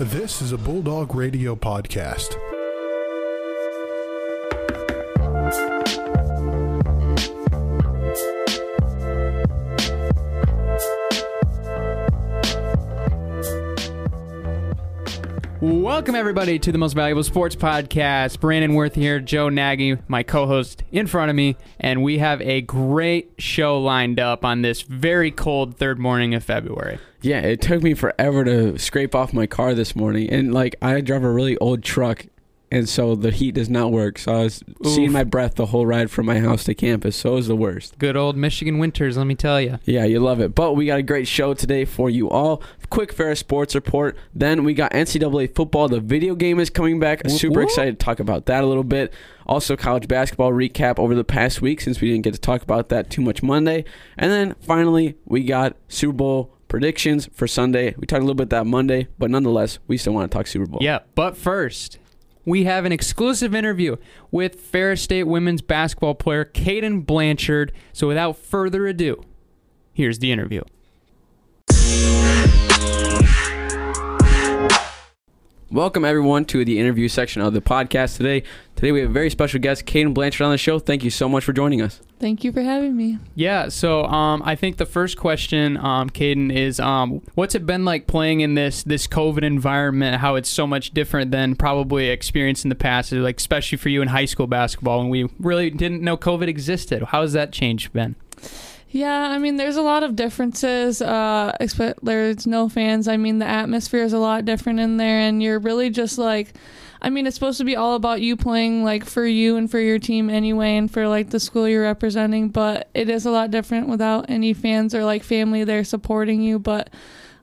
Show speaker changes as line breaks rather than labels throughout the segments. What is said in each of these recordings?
This is a Bulldog Radio podcast.
Welcome, everybody, to the Most Valuable Sports Podcast. Brandon Worth here, Joe Nagy, my co host, in front of me, and we have a great show lined up on this very cold third morning of February.
Yeah, it took me forever to scrape off my car this morning, and like I drive a really old truck, and so the heat does not work. So I was seeing my breath the whole ride from my house to campus. So it was the worst.
Good old Michigan winters, let me tell you.
Yeah, you love it. But we got a great show today for you all. Quick Ferris sports report. Then we got NCAA football. The video game is coming back. Super excited to talk about that a little bit. Also, college basketball recap over the past week since we didn't get to talk about that too much Monday. And then finally, we got Super Bowl predictions for Sunday. We talked a little bit that Monday, but nonetheless, we still want to talk Super Bowl.
Yeah, but first, we have an exclusive interview with Ferris State women's basketball player Kadyn Blanchard. So without further ado, here's the interview.
Welcome everyone to the interview section of the podcast today. Today we have a very special guest, Kadyn Blanchard, on the show. Thank you so much for joining us.
Thank you for having me.
Yeah, so um, I think the first question, um, Kadyn, is um, what's it been like playing in this this COVID environment? How it's so much different than probably experienced in the past, like especially for you in high school basketball when we really didn't know COVID existed. How has that change been?
Yeah, I mean, there's a lot of differences. Uh, there's no fans. I mean, the atmosphere is a lot different in there, and you're really just like, I mean, it's supposed to be all about you playing like for you and for your team anyway, and for like the school you're representing. But it is a lot different without any fans or like family there supporting you. But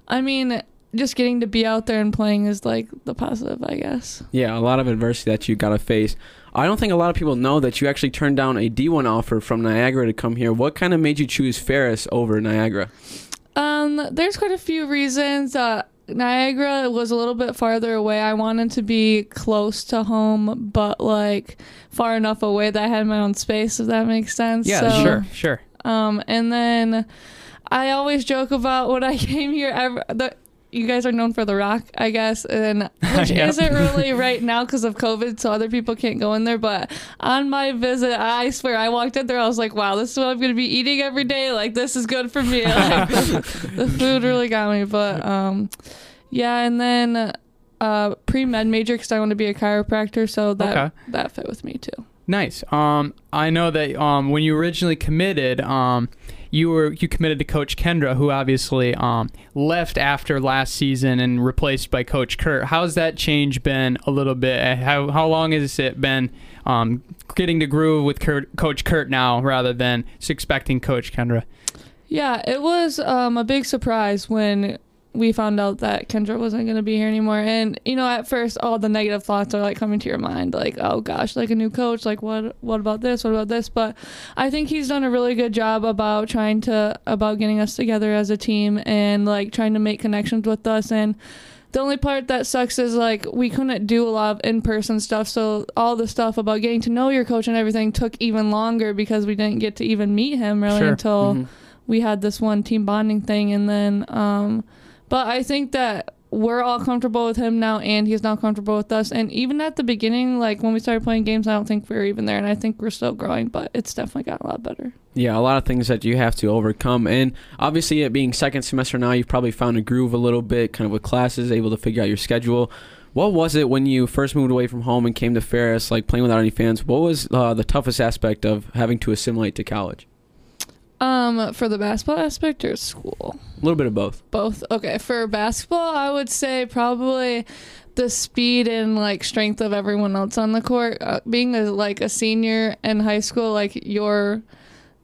I mean, just getting to be out there and playing is like the positive, I guess.
Yeah, a lot of adversity that you got to face. I don't think a lot of people know that you actually turned down a D1 offer from Niagara to come here. What kind of made you choose Ferris over Niagara?
Um, there's quite a few reasons. Uh, Niagara was a little bit farther away. I wanted to be close to home, but like far enough away that I had my own space, if that makes sense.
Yeah,
So,
sure, sure.
Um, and then I always joke about when I came here. Ever, the, you guys are known for the Rock, I guess, and which
Yeah.
isn't really right now because of COVID, so other people can't go in there. But on my visit, I swear I walked in there, I was like, "Wow, this is what I'm going to be eating every day. Like this is good for me." Like, the, the food really got me, but um, yeah, and then uh, pre med major because I want to be a chiropractor, so that
Okay.
that fit with me too.
Nice. Um, I know that um, when you originally committed, um, you were you committed to Coach Kendra, who obviously um, left after last season and replaced by Coach Kurt. How's that change been a little bit? Uh, How how long has it been um, getting to groove with Kurt, Coach Kurt now, rather than expecting Coach Kendra?
Yeah, it was um, a big surprise when we found out that Kendra wasn't going to be here anymore. And you know, at first, all the negative thoughts are like coming to your mind, like, "Oh gosh, like a new coach. Like, what? What about this? What about this?" But I think he's done a really good job about trying to about getting us together as a team and like trying to make connections with us and. The only part that sucks is like we couldn't do a lot of in-person stuff, so all the stuff about getting to know your coach and everything took even longer because we didn't get to even meet him really
Sure.
until
Mhm.
we had this one team bonding thing and then um but i think that we're all comfortable with him now and he's now comfortable with us and even at the beginning like when we started playing games i don't think we were even there and i think we're still growing but it's definitely got a lot better
Yeah, a lot of things that you have to overcome. And obviously, it being second semester now, you've probably found a groove a little bit, kind of with classes, able to figure out your schedule. What was it when you first moved away from home and came to Ferris, like playing without any fans? What was uh, the toughest aspect of having to assimilate to college?
Um for the basketball aspect or school?
A little bit of both.
both? Okay for basketball i would say probably the speed and like strength of everyone else on the court. Uh, being a, like a senior in high school like you're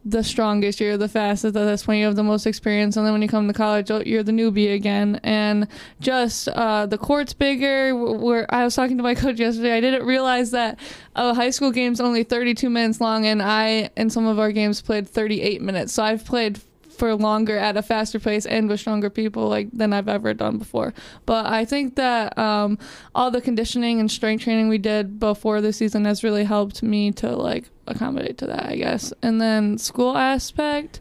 the strongest you're the fastest at this point you have the most experience and then when you come to college oh, you're the newbie again. And just uh, the court's bigger. Where i was talking to my coach yesterday i didn't realize that a high school game's only 32 minutes long and i in some of our games played 38 minutes. So i've played for longer at a faster pace and with stronger people like than I've ever done before. But I think that um, all the conditioning and strength training we did before the season has really helped me to like accommodate to that, I guess. And then school aspect,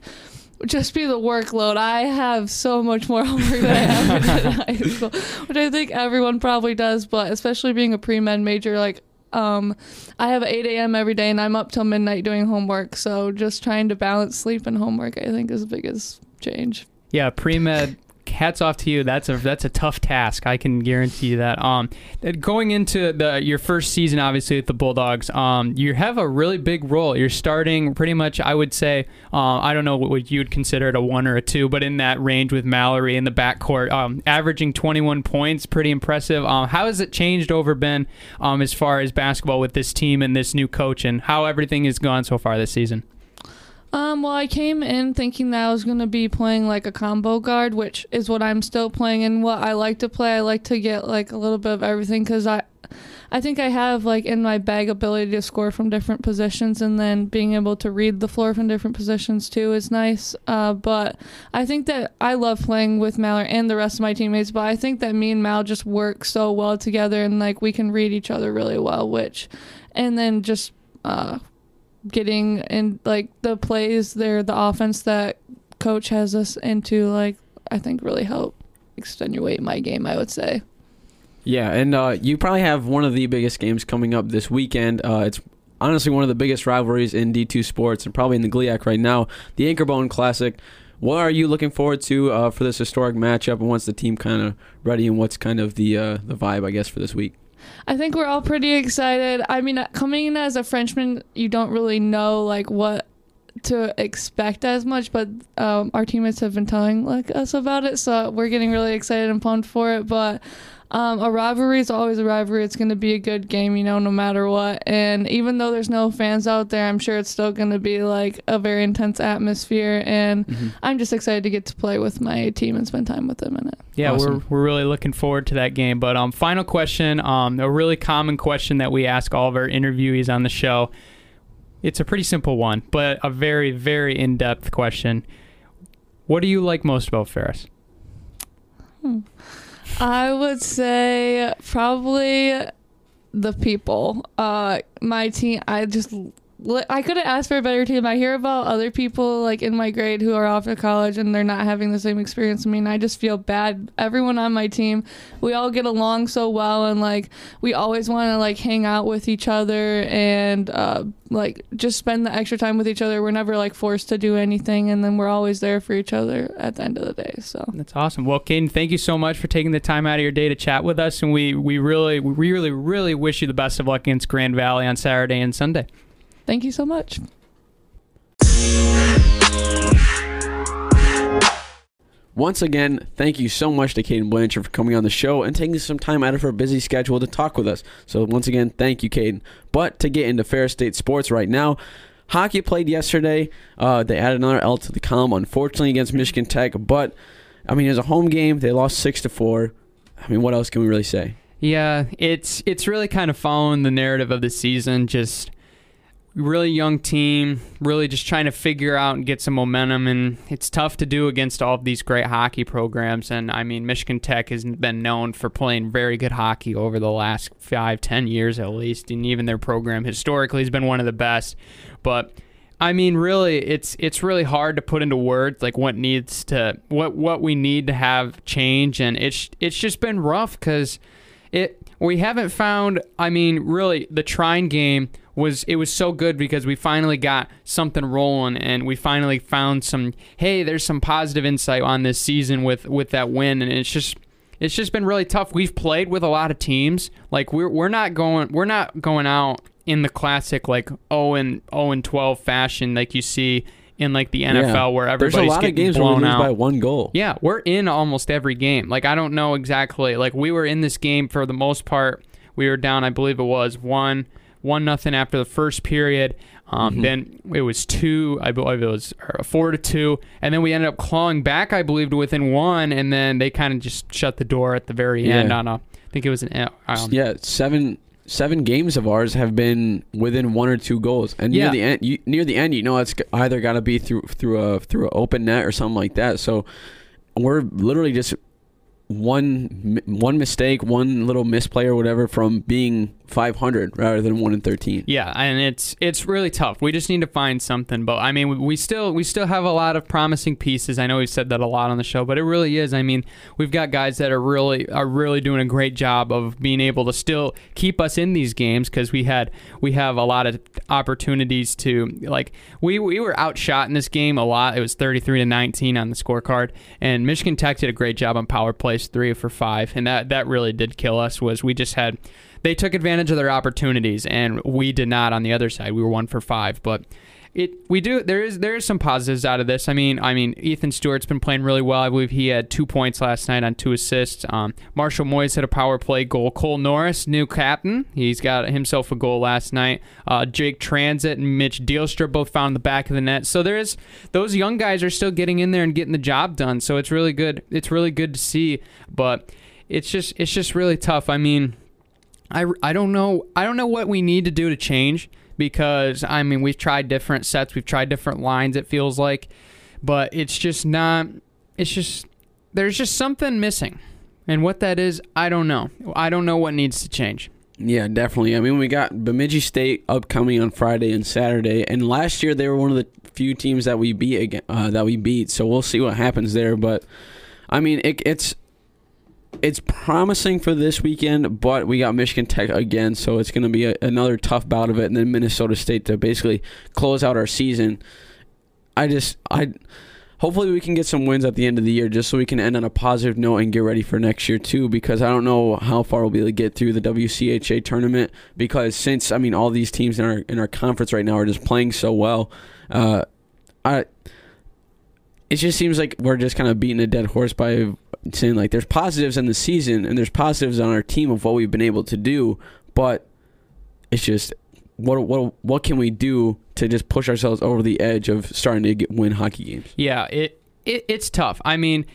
just be the workload. I have so much more homework than I ever did in high school, which I think everyone probably does. But especially being a pre med major, like um, I have 8 a.m. every day, and I'm up till midnight doing homework. So just trying to balance sleep and homework, I think, is the biggest change.
Yeah, pre med. Hats off to you. That's a that's a tough task. I can guarantee you that. Um, going into the your first season, obviously with the Bulldogs, um, you have a really big role. You're starting pretty much. I would say, uh, I don't know what you'd consider it a one or a two, but in that range with Mallory in the backcourt, um, averaging 21 points, pretty impressive. Um, how has it changed over Ben um, as far as basketball with this team and this new coach, and how everything has gone so far this season?
Um, well, I came in thinking that I was going to be playing like a combo guard, which is what I'm still playing and what I like to play. I like to get like a little bit of everything because I, I think I have like in my bag ability to score from different positions and then being able to read the floor from different positions too is nice. Uh, but I think that I love playing with Mal and the rest of my teammates. But I think that me and Mal just work so well together and like we can read each other really well, which, and then just uh, getting in like the plays there, the offense that coach has us into, like I think really help extenuate my game. I would say.
Yeah, and uh, you probably have one of the biggest games coming up this weekend. Uh, it's honestly one of the biggest rivalries in D2 sports and probably in the GLIAC right now, the AnchorBone Classic. What are you looking forward to uh, for this historic matchup, and what's the team kind of ready, and what's kind of the uh, the vibe, I guess, for this week?
I think we're all pretty excited. I mean, coming in as a Frenchman, you don't really know like what to expect as much, but um, our teammates have been telling like us about it, so we're getting really excited and pumped for it. But um, a rivalry is always a rivalry. It's going to be a good game, you know, no matter what. And even though there's no fans out there, I'm sure it's still going to be like a very intense atmosphere. And mm-hmm. I'm just excited to get to play with my team and spend time with them in it.
Yeah, awesome. we're, we're really looking forward to that game. But um, final question, um, a really common question that we ask all of our interviewees on the show. It's a pretty simple one, but a very, very in depth question. What do you like most about Ferris?
Hmm. I would say probably the people. Uh, my team. I just I couldn't ask for a better team. I hear about other people like in my grade who are off to college and they're not having the same experience. I mean, I just feel bad. Everyone on my team, we all get along so well and like we always want to like hang out with each other and uh, like just spend the extra time with each other. We're never like forced to do anything and then we're always there for each other at the end of the day. So
that's awesome. Well, Kadyn, thank you so much for taking the time out of your day to chat with us, and we we really we really really wish you the best of luck against Grand Valley on Saturday and Sunday.
Thank you so much.
Once again, thank you so much to Kadyn Blanchard for coming on the show and taking some time out of her busy schedule to talk with us. So, once again, thank you, Kadyn. But to get into Ferris State sports right now, hockey played yesterday. Uh, they added another L to the column, unfortunately, against Michigan Tech. But, I mean, it was a home game. They lost 6 to 4. I mean, what else can we really say?
Yeah, it's it's really kind of following the narrative of the season. Just really young team, really just trying to figure out and get some momentum. And it's tough to do against all of these great hockey programs. And I mean, Michigan Tech has been known for playing very good hockey over the last five, ten years at least. And even their program historically has been one of the best. But I mean, really, it's it's really hard to put into words like what needs to what what we need to have change, and it's it's just been rough because it we haven't found. I mean, really, the Trine game was it was so good because we finally got something rolling and we finally found some hey there's some positive insight on this season with with that win and it's just it's just been really tough we've played with a lot of teams like we're we're not going we're not going out in the classic like 0 and 0 and 12 fashion like you see in like the NFL yeah. where everybody's There's a lot
of games
blown out.
by one goal.
Yeah, we're in almost every game. Like I don't know exactly. Like we were in this game for the most part. We were down, I believe it was one one nothing after the first period. Um, mm-hmm. Then it was two, I believe it was four to two, and then we ended up clawing back, I believe, to within one, and then they kind of just shut the door at the very yeah. end on a, I think it was an, um,
yeah, seven seven games of ours have been within one or two goals, and near the end, you, near the end, you know, it's either got to be through through a through an open net or something like that. So we're literally just one one mistake, one little misplay or whatever from being 500 rather than one in 13.
Yeah, and it's it's really tough. We just need to find something. But I mean, we, still we still have a lot of promising pieces. I know we've said that a lot on the show, but it really is. I mean, we've got guys that are really are really doing a great job of being able to still keep us in these games because we had we have a lot of opportunities to like we we were outshot in this game a lot. It was 33 to 19 on the scorecard, and Michigan Tech did a great job on power plays, three for five, and that that really did kill us. Was we just had they took advantage of their opportunities and we did not on the other side. We were one for five but it we do there is there is some positives out of this. I mean i mean ethan stewart's been playing really well. I believe he had two points last night on two assists. Um, marshall moyes had a power play goal. Cole norris new captain. He's got himself a goal last night. Uh, jake transit and mitch deelstra both found the back of the net. So there is those young guys are still getting in there and getting the job done. So it's really good it's really good to see. But it's just it's just really tough. I mean I, I don't know I don't know what we need to do to change because I mean we've tried different sets we've tried different lines it feels like but it's just not it's just there's just something missing and what that is I don't know I don't know what needs to change
Yeah, definitely. I mean, we got Bemidji State upcoming on Friday and Saturday, and last year they were one of the few teams that we beat again, uh, that we beat. So we'll see what happens there. But I mean, it, it's it's promising for this weekend, but we got Michigan Tech again, so it's going to be a, another tough bout of it, and then Minnesota State to basically close out our season. I just I hopefully we can get some wins at the end of the year just so we can end on a positive note and get ready for next year too because I don't know how far we'll be able to get through the WCHA tournament because since I mean all these teams in our in our conference right now are just playing so well uh I it just seems like we're just kind of beating a dead horse by saying like there's positives in the season and there's positives on our team of what we've been able to do but it's just what what what can we do to just push ourselves over the edge of starting to get, win hockey games
Yeah, it, it it's tough. I mean,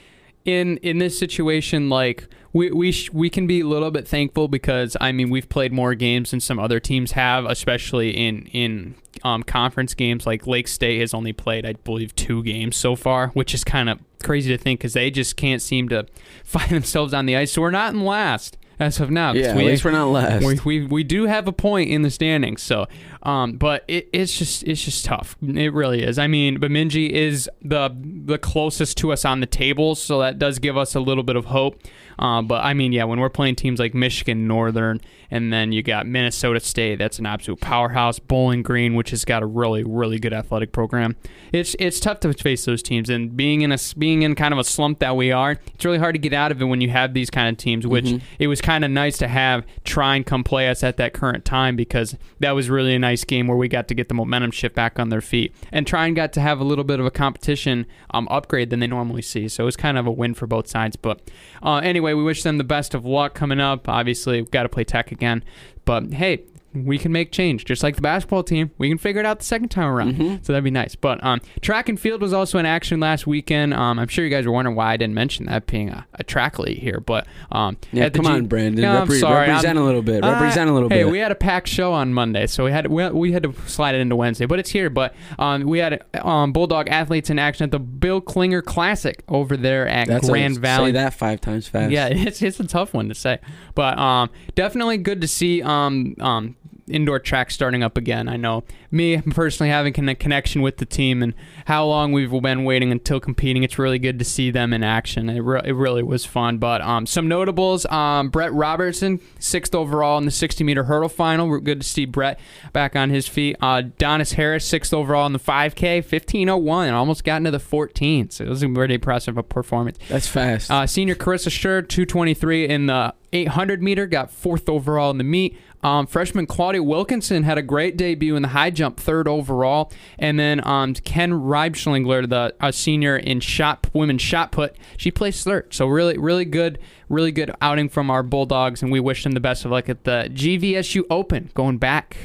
in in this situation, like we we sh- we can be a little bit thankful because I mean we've played more games than some other teams have, especially in in um, conference games. Like Lake State has only played, I believe, two games so far, which is kind of crazy to think because they just can't seem to find themselves on the ice. So we're not in last as of now.
yeah
we,
at least we're not last
we, we, we do have a point in the standings, so um, but it, it's just it's just tough. It really is. I mean, Bemidji is the the closest to us on the table, so that does give us a little bit of hope. Uh, but I mean, yeah, when we're playing teams like Michigan Northern, and then you got Minnesota State, that's an absolute powerhouse. Bowling Green, which has got a really really good athletic program. It's it's tough to face those teams, and being in a being in kind of a slump that we are, it's really hard to get out of it when you have these kind of teams. Which
Mhm.
it was kind of nice to have Trine come play us at that current time because that was really a nice game where we got to get the momentum shift back on their feet and Trine got to have a little bit of a competition um, upgrade than they normally see. So it was kind of a win for both sides. But uh, anyway, we wish them the best of luck coming up. Obviously, we've got to play Tech again. But hey, we can make change, just like the basketball team. We can figure it out the second time around,
Mhm.
so that'd be nice. But um, track and field was also in action last weekend. Um, I'm sure you guys were wondering why I didn't mention that being a, a track lead here, but um,
yeah come
G-
on Brandon
No, I'm sorry.
represent
I'm-
a little bit
uh,
represent a little
hey,
bit
we had a packed show on Monday, so we had we, we had to slide it into Wednesday, but it's here. But um, we had um, Bulldog athletes in action at the Bill Clinger Classic over there at
That's
Grand
a,
Valley.
say that five times fast
Yeah, it's it's a tough one to say, but um, definitely good to see um um indoor track starting up again. I know me personally having a connection with the team and how long we've been waiting until competing. It's really good to see them in action. It, re- it really was fun. But um, some notables: um, Brett Robertson, sixth overall in the 60 meter hurdle final. We're good to see Brett back on his feet. Uh, Donis Harris, sixth overall in the 5K, 1501, almost got into the 14th. So it was a pretty impressive performance.
that's fast
Uh, senior Carissa Schur, 223 in the 800 meter, got fourth overall in the meet. Um, freshman Claudia Wilkinson had a great debut in the high jump, third overall. And then um, Ken Reibschlingler, the a senior in shot women's shot put, she placed third. So really, really good, really good outing from our Bulldogs, and we wish them the best of luck at the GVSU Open, going back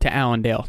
to Allendale.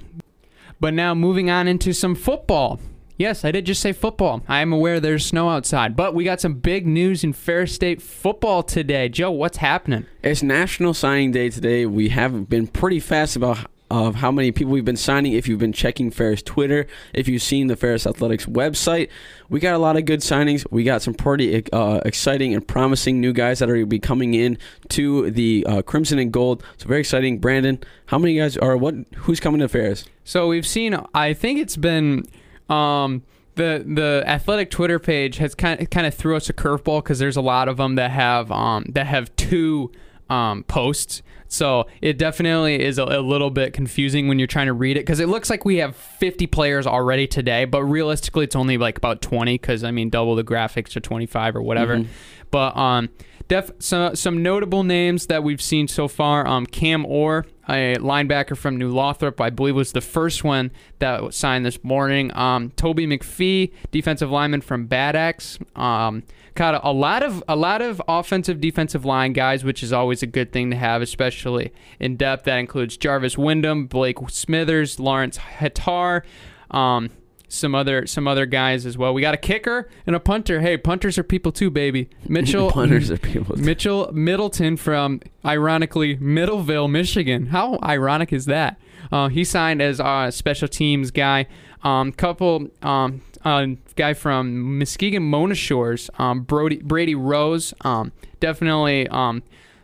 But now moving on into some football. Yes, I did just say football. I am aware there's snow outside, but we got some big news in Ferris State football today. Joe, what's happening?
It's National Signing Day today. We have been pretty fast about of how many people we've been signing. If you've been checking Ferris Twitter, if you've seen the Ferris Athletics website, we got a lot of good signings. We got some pretty uh, exciting and promising new guys that are going to be coming in to the uh, Crimson and Gold. So very exciting. Brandon, how many guys are what? Who's coming to Ferris?
So we've seen. I think it's been. Um, the the athletic Twitter page has kind of, kind of threw us a curveball because there's a lot of them that have um, that have two um, posts. So it definitely is a, a, little bit confusing when you're trying to read it because it looks like we have 50 players already today, but realistically it's only like about 20 because I mean double the graphics to 25 or whatever. Mm-hmm. But um, def some some notable names that we've seen so far. Um, Cam Orr, a linebacker from New Lothrop, I believe was the first one that was signed this morning. Um, Toby McPhee, defensive lineman from Bad Axe. Um, got a, lot of a lot of offensive defensive line guys, which is always a good thing to have, especially in depth. That includes Jarvis Wyndham, Blake Smithers, Lawrence Hattar. Um, some other some other guys as well. We got a kicker and a punter. Hey, punters are people too, baby. Mitchell
punters are people. Too.
Mitchell Middleton from ironically Middleville, Michigan. How ironic is that? Uh, he signed as a special teams guy. Um, couple um, uh, guy from Muskegon Mona Shores, um, Brody Brady Rose. Um, definitely um,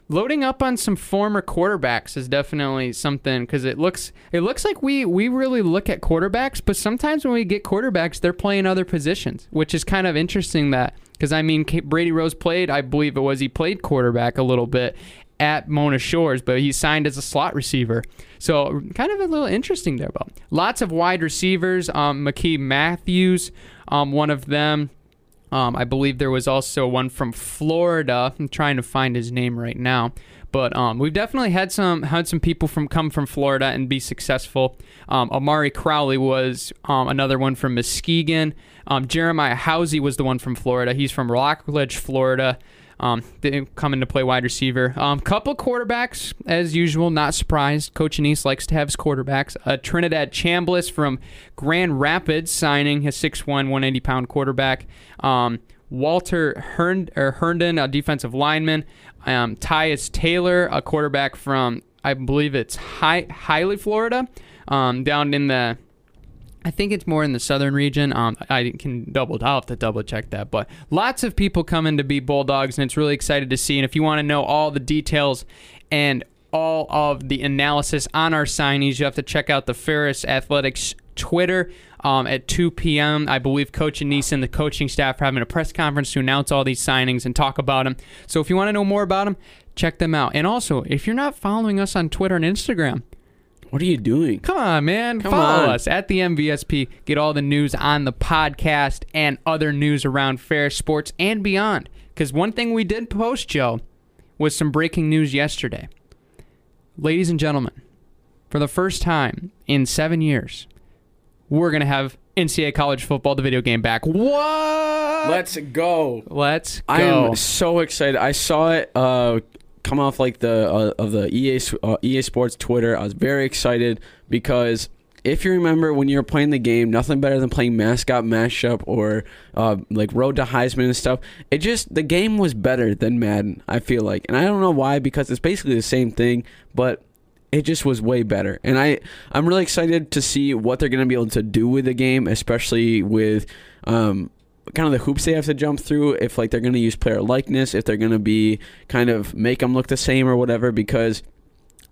loading up on some former quarterbacks is definitely something because it looks it looks like we we really look at quarterbacks, but sometimes when we get quarterbacks, they're playing other positions, which is kind of interesting. That because I mean Brady Rose played, I believe it was he played quarterback a little bit at Mona Shores, but he signed as a slot receiver. So kind of a little interesting there. But lots of wide receivers. Um, McKee Matthews, um, one of them. Um, I believe there was also one from Florida. I'm trying to find his name right now, but um, we've definitely had some had some people from come from Florida and be successful. Um, Amari Crowley was um, another one from Muskegon. Um, Jeremiah Housey was the one from Florida. He's from Rockledge, Florida. Um, coming to play wide receiver. Um, couple quarterbacks, as usual, not surprised. Coach Annese likes to have his quarterbacks. Uh, Trinidad Chambliss from Grand Rapids signing his 6'1", 180 pound quarterback. Um, Walter Hernd- Herndon, a defensive lineman. Um, Tyus Taylor, a quarterback from, I believe it's High- Highly, Florida, um, down in the I think it's more in the southern region. Um, I can double. I'll have to double check that. But lots of people coming to be Bulldogs, and it's really excited to see. And if you want to know all the details and all of the analysis on our signees, you have to check out the Ferris Athletics Twitter um, at 2 p.m. I believe Coach Annese and the coaching staff are having a press conference to announce all these signings and talk about them. So if you want to know more about them, check them out. And also, if you're not following us on Twitter and Instagram,
what are you doing?
Come on, man. Come Follow on. us at the MVSP. Get all the news on the podcast and other news around Ferris sports and beyond. Because one thing we did post, Joe, was some breaking news yesterday. Ladies and gentlemen, for the first time in seven years, we're going to have NCAA college football, the video game, back. What?
Let's go.
Let's go.
I am so excited. I saw it uh, come off like the uh, of the EA uh, EA Sports Twitter. I was very excited because if you remember when you were playing the game, nothing better than playing mascot mashup or uh, like Road to Heisman and stuff. It just the game was better than Madden. I feel like, and I don't know why because it's basically the same thing, but it just was way better. And I I'm really excited to see what they're gonna be able to do with the game, especially with um, kind of the hoops they have to jump through if like they're going to use player likeness if they're going to be kind of make them look the same or whatever because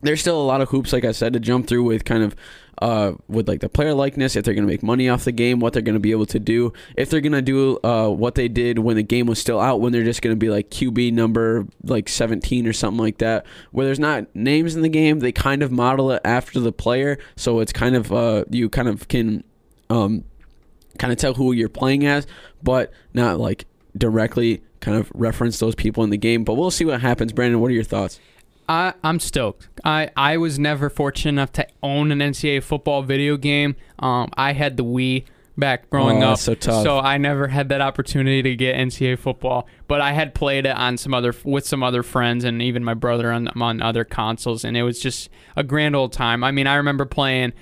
there's still a lot of hoops like i said to jump through with kind of uh, with like the player likeness if they're going to make money off the game what they're going to be able to do. If they're going to do uh, what they did when the game was still out when they're just going to be like qb number like 17 or something like that where there's not names in the game they kind of model it after the player so it's kind of uh, you kind of can um, kind of tell who you're playing as, but not like directly kind of reference those people in the game. But we'll see what happens. Brandon, what are your thoughts?
I, I'm stoked. I, I was never fortunate enough to own an NCAA football video game. Um, I had the Wii back growing
oh,
up,
so, tough.
so I never had that opportunity to get NCAA football. But I had played it on some other with some other friends and even my brother on on other consoles, and it was just a grand old time. I mean, I remember playing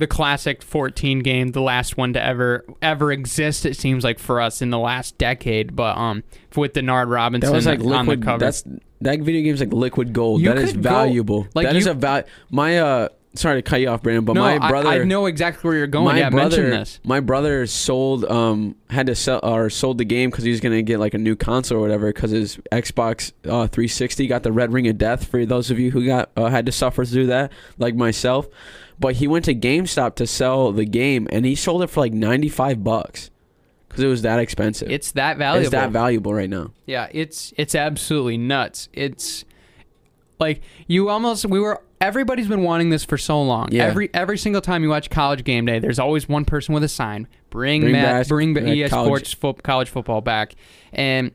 the classic 14 game, the last one to ever ever exist. It seems like for us in the last decade, but um, with Denard Robinson
that was like
liquid, cover.
That's that video game's like liquid gold. You that is valuable. Go, like that you, is a value. My uh sorry to cut you off, Brandon, but
no,
my
I-
brother.
I, know exactly where you're going.
my
yeah,
brother,
this.
my brother sold um had to sell or sold the game because he was gonna get like a new console or whatever because his Xbox uh, 360 got the red ring of death. For those of you who got uh, had to suffer through that, like myself, but he went to GameStop to sell the game and he sold it for like 95 bucks because it was that expensive.
It's that valuable.
It's that valuable right now.
Yeah, it's it's absolutely nuts. It's like you almost we were everybody's been wanting this for so long.
Yeah.
Every every single time you watch College Game Day, there's always one person with a sign, bring,
Bring
Matt,
back-
bring
back uh,
EA
college-
Sports fo- college football back, and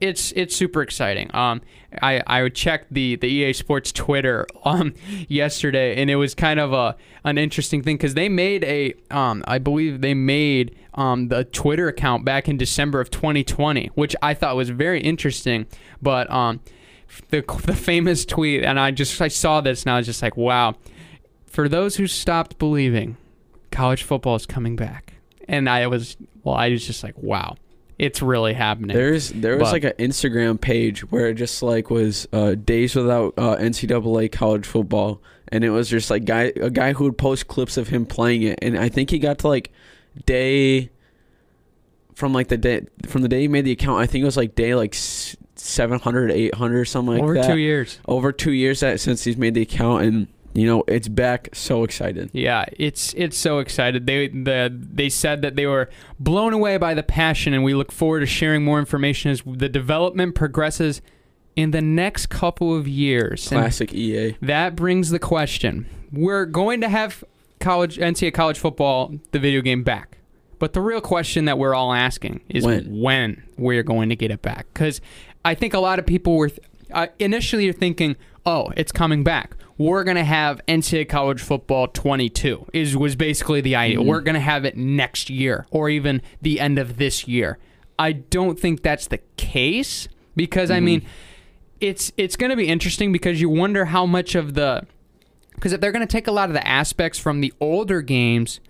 it's it's super exciting. Um, I I checked the the EA Sports Twitter um yesterday, and it was kind of a an interesting thing because they made a um I believe they made um the Twitter account back in December of 2020, which I thought was very interesting, but um the the famous tweet, and I just I saw this and I was just like, wow. For those who stopped believing, college football is coming back, and I was well, I was just like, wow, it's really happening.
There's there was
But-
like an Instagram page where it just like was uh, days without uh, NCAA college football, and it was just like guy a guy who would post clips of him playing it, and I think he got to like day from like the day from the day he made the account. I think it was like day like s- 700, 800 or something like
over
that.
two years.
Over two years that since he's made the account, and you know it's back. So excited.
Yeah, it's it's so excited. They the they said that they were blown away by the passion, and we look forward to sharing more information as the development progresses in the next couple of years.
Classic E EA.
that brings the question: We're going to have college NCAA college football, the video game, back. But the real question that we're all asking is
When?
when we're going to get it back. Because I think a lot of people were th- uh, initially you're thinking, "Oh, it's coming back. We're gonna have NCAA college football 22." Is was basically the idea. Mm-hmm. We're gonna have it next year or even the end of this year. I don't think that's the case because I mm-hmm. mean, it's it's going to be interesting because you wonder how much of the because if they're going to take a lot of the aspects from the older games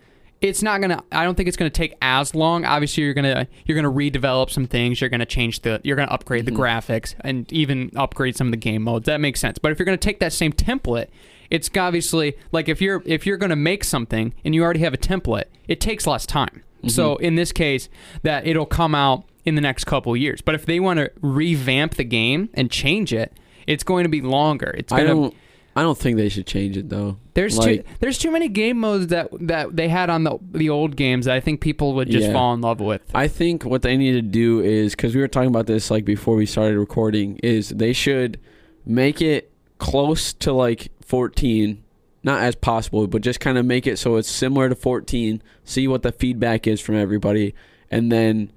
it's not going to i don't think it's going to take as long. Obviously you're going to you're going to redevelop some things. You're going to change the you're going to upgrade the mm-hmm. graphics and even upgrade some of the game modes. That makes sense. But if you're going to take that same template it's obviously like if you're if you're going to make something and you already have a template it takes less time. Mm-hmm. So in this case that it'll come out in the next couple of years. But if they want to revamp the game and change it it's going to be longer. It's going to
don't. I don't think they should change it though.
there's
like,
too there's too many game modes that that they had on the the old games that I think people would just
Yeah.
fall in love with.
I think what they need to do is because we were talking about this like before we started recording is they should make it close to like 14 not as possible but just kind of make it so it's similar to 14 see what the feedback is from everybody and then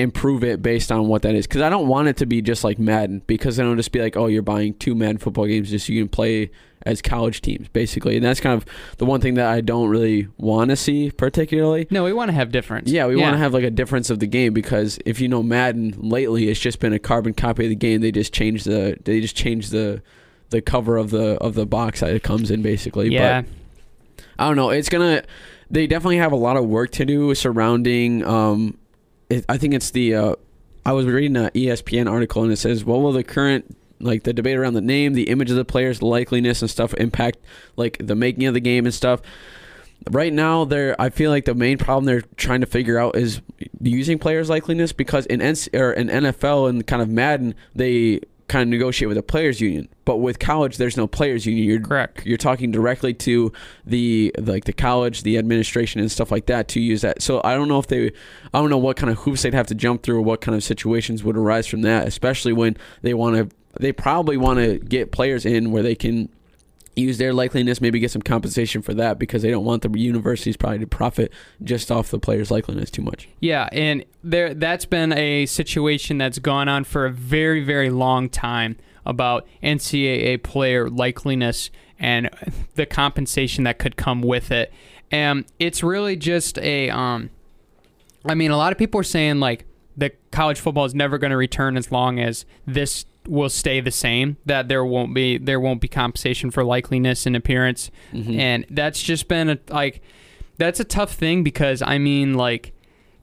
improve it based on what that is because i don't want it to be just like madden because then it'll just be like oh you're buying two madden football games just so you can play as college teams basically and that's kind of the one thing that i don't really want to see particularly
No, we want to have difference.
yeah, we want to have like a difference of the game because if you know Madden lately, it's just been a carbon copy of the game. They just changed the they just changed the the cover of the of the box that it comes in basically.
yeah.
But I don't know. It's gonna. They definitely have a lot of work to do surrounding. Um, it, I think it's the. Uh, I was reading an ESPN article and it says, "What will the current like the debate around the name, the image of the players, likeliness and stuff impact like the making of the game and stuff?" Right now, they're. I feel like the main problem they're trying to figure out is using players' likeliness because in NC, or in NFL and kind of Madden, they kind of negotiate with a players' union. But with college, there's no players' union. You're
Correct.
you're talking directly to the like the college, the administration, and stuff like that to use that. So I don't know if they, I don't know what kind of hoops they'd have to jump through, or what kind of situations would arise from that, especially when they want to. They probably want to get players in where they can use their likeliness, maybe get some compensation for that because they don't want the universities probably to profit just off the players' likeliness too much.
Yeah, and there that's been a situation that's gone on for a very very long time about NCAA player likeliness and the compensation that could come with it. And it's really just a um I mean a lot of people are saying like that college football is never going to return as long as this will stay the same that there won't be there won't be compensation for likeliness and appearance mm-hmm. and that's just been a like that's a tough thing because I mean like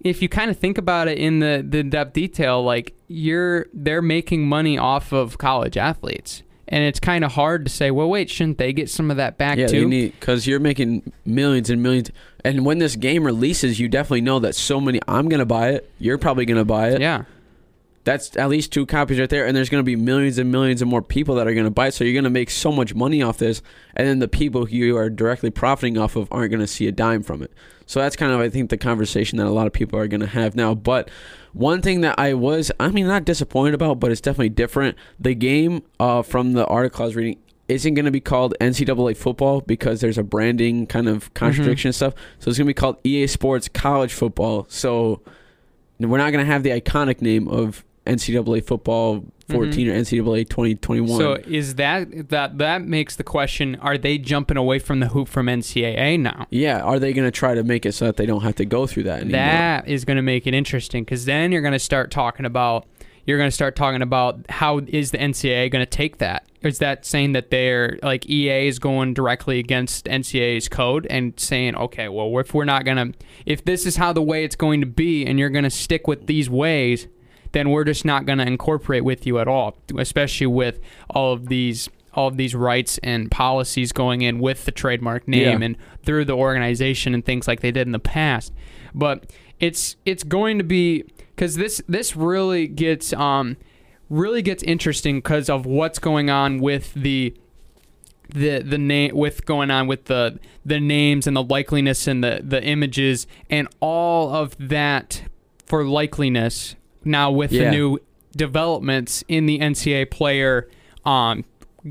if you kind of think about it in the the depth detail like you're they're making money off of college athletes and it's kind of hard to say, well, wait, shouldn't they get some of that back
yeah,
too?
because you're making millions and millions. And when this game releases, you definitely know that so many. I'm gonna buy it. You're probably gonna buy it.
yeah,
That's at least two copies right there, and there's gonna be millions and millions of more people that are gonna buy it. So you're gonna make so much money off this, and then the people who you are directly profiting off of aren't gonna see a dime from it. So that's kind of I think the conversation that a lot of people are gonna have now. But one thing that I was, I mean, not disappointed about, but it's definitely different. The game uh, from the article I was reading isn't going to be called NCAA football because there's a branding kind of contradiction and stuff. So it's going to be called EA Sports College Football. So we're not going to have the iconic name of NCAA football mm-hmm. 14 or NCAA 2021.
So is that that that makes the question: Are they jumping away from the hoop from NCAA now?
yeah, are they going to try to make it so that they don't have to go through that anymore?
That is going to make it interesting because then you're going to start talking about you're going to start talking about how is the NCAA going to take that? Is that saying that they're like EA is going directly against NCAA's code and saying, okay, well, if we're not going to, if this is how the way it's going to be and you're going to stick with these ways, then we're just not going to incorporate with you at all, especially with all of these all of these rights and policies going in with the trademark name
Yeah.
and through the organization and things like they did in the past. But it's it's going to be because this this really gets um really gets interesting because of what's going on with the the the name with going on with the the names and the likeliness and the the images and all of that for likeliness now with
Yeah.
the new developments in the NCAA player um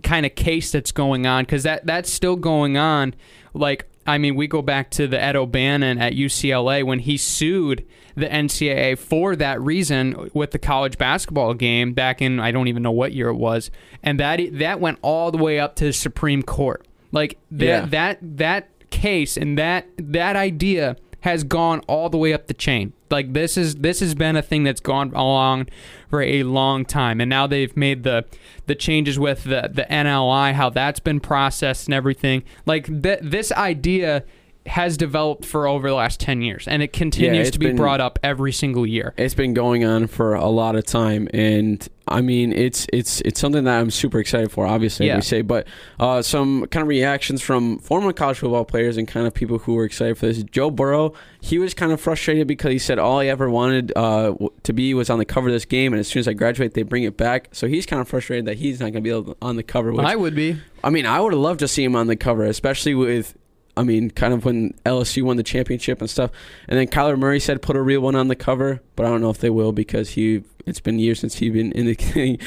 kind of case that's going on because that that's still going on like I mean we go back to the Ed O'Bannon at UCLA when he sued the NCAA for that reason with the college basketball game back in I don't even know what year it was and that that went all the way up to the Supreme Court like that
Yeah.
that that case and that that idea has gone all the way up the chain. Like this is this has been a thing that's gone along for a long time, and now they've made the the changes with the the NLI, how that's been processed and everything. Like th- this idea has developed for over the last ten years, and it continues
it's
to be
been-
brought up every single year.
it's been going on for a lot of time and i mean it's it's it's something that i'm super excited for obviously
Yeah.
we say but uh, some kind of reactions from former college football players and kind of people who were excited for this joe burrow he was kind of frustrated because he said all he ever wanted uh, to be was on the cover of this game and as soon as i graduate they bring it back so he's kind of frustrated that he's not going to be on the cover which,
I would be.
I mean, I would have loved to see him on the cover, especially with, I mean, kind of when LSU won the championship and stuff. And then Kyler Murray said put a real one on the cover, but I don't know if they will because he. It's been years since he's been in the game.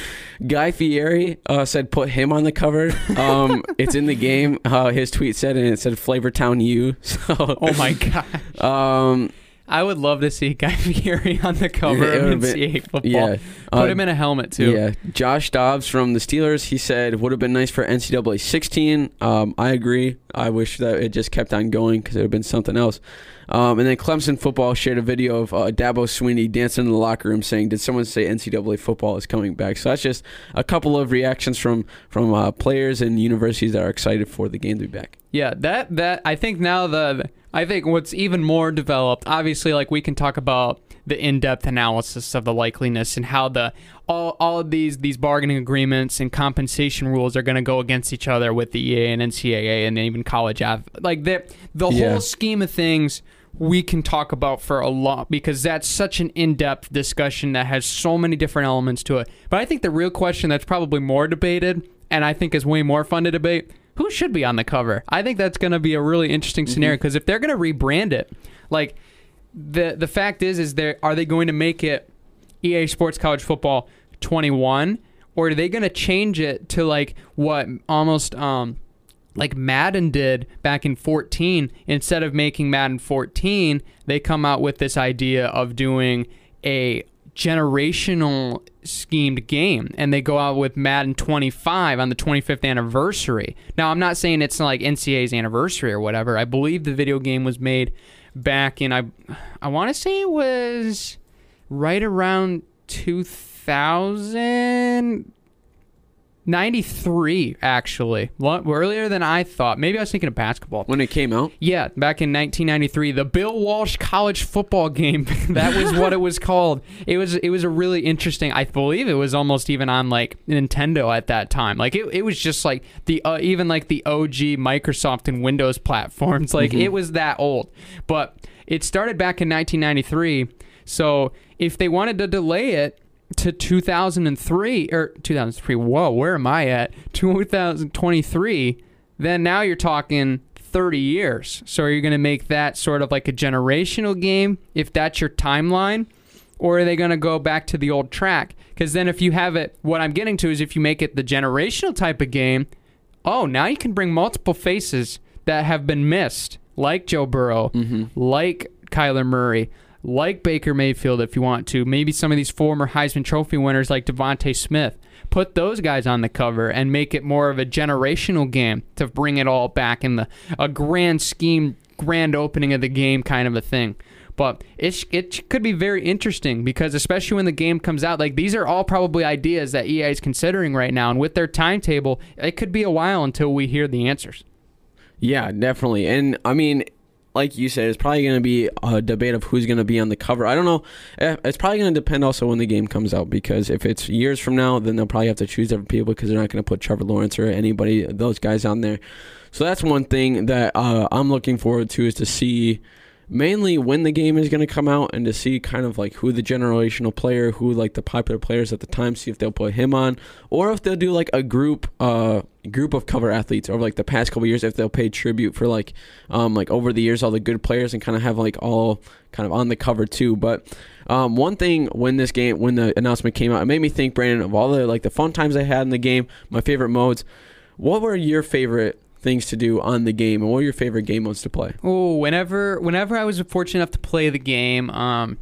Guy Fieri uh, said put him on the cover. Um, it's in the game. Uh, his tweet said, and it said Flavortown U. So,
Oh my god,
um,
I would love to see Guy Fieri on the cover of
would've been-
NCAA football.
yeah.
Put
Uh,
him in a helmet too.
Yeah, Josh Dobbs from the Steelers. He said would have been nice for NCAA 16. Um, I agree. I wish that it just kept on going because it would have been something else. Um, and then Clemson football shared a video of uh, Dabo Swinney dancing in the locker room, saying, "Did someone say NCAA football is coming back?" So that's just a couple of reactions from from uh, players and universities that are excited for the game to be back.
Yeah, that that I think now the I think what's even more developed, obviously like we can talk about the in-depth analysis of the likeliness and how the all all of these these bargaining agreements and compensation rules are going to go against each other with the EA and NCAA and even college ath- like the the
Yeah.
whole scheme of things we can talk about for a lot because that's such an in-depth discussion that has so many different elements to it. But I think the real question that's probably more debated and I think is way more fun to debate who should be on the cover. I think that's going to be a really interesting scenario because if they're going to rebrand it, like the the fact is is there are they going to make it EA Sports College Football 21 or are they going to change it to like what almost um like Madden did back in 14 instead of making Madden 14 they come out with this idea of doing a generational schemed game and they go out with Madden 25 on the 25th anniversary. Now I'm not saying it's like NCAA's anniversary or whatever. I believe the video game was made back in I I want to say it was right around 2000 93 actually. Earlier than I thought. Maybe I was thinking of basketball.
When it came out,
Yeah, back in 1993, the Bill Walsh college football game. that was what it was called. It was it was a really interesting. I believe it was almost even on like Nintendo at that time. Like it, it was just like the uh, even like the OG Microsoft and Windows platforms. Like it was that old. But it started back in 1993. So if they wanted to delay it to 2003 or 2003, whoa, where am I at? 2023 then now you're talking 30 years. So are you going to make that sort of like a generational game if that's your timeline? Or are they going to go back to the old track? Because then if you have it, what I'm getting to is if you make it the generational type of game, oh, now you can bring multiple faces that have been missed, like Joe Burrow, mm-hmm. like Kyler Murray, like Baker Mayfield, if you want to. Maybe some of these former Heisman Trophy winners like DeVonta Smith. Put those guys on the cover and make it more of a generational game to bring it all back in the a grand scheme, grand opening of the game kind of a thing. But it, it could be very interesting because especially when the game comes out, like these are all probably ideas that EA is considering right now, and with their timetable, it could be a while until we hear the answers.
Yeah, definitely. And I mean, like you said, it's probably going to be a debate of who's going to be on the cover. I don't know. Eh, It's probably going to depend also when the game comes out because if it's years from now, then they'll probably have to choose different people because they're not going to put Trevor Lawrence or anybody those guys on there. So that's one thing that uh, I'm looking forward to is to see mainly when the game is going to come out and to see kind of like who the generational player, who like the popular players at the time, see if they'll put him on, or if they'll do like a group, uh, group of cover athletes over like the past couple years, if they'll pay tribute for like, um, like over the years all the good players and kind of have like all kind of on the cover too. But um, one thing when this game, when the announcement came out, it made me think, Brandon, of all the like the fun times I had in the game, my favorite modes. What were your favorite things to do on the game, and what were your favorite game modes to play?
Oh, whenever whenever I was fortunate enough to play the game, um,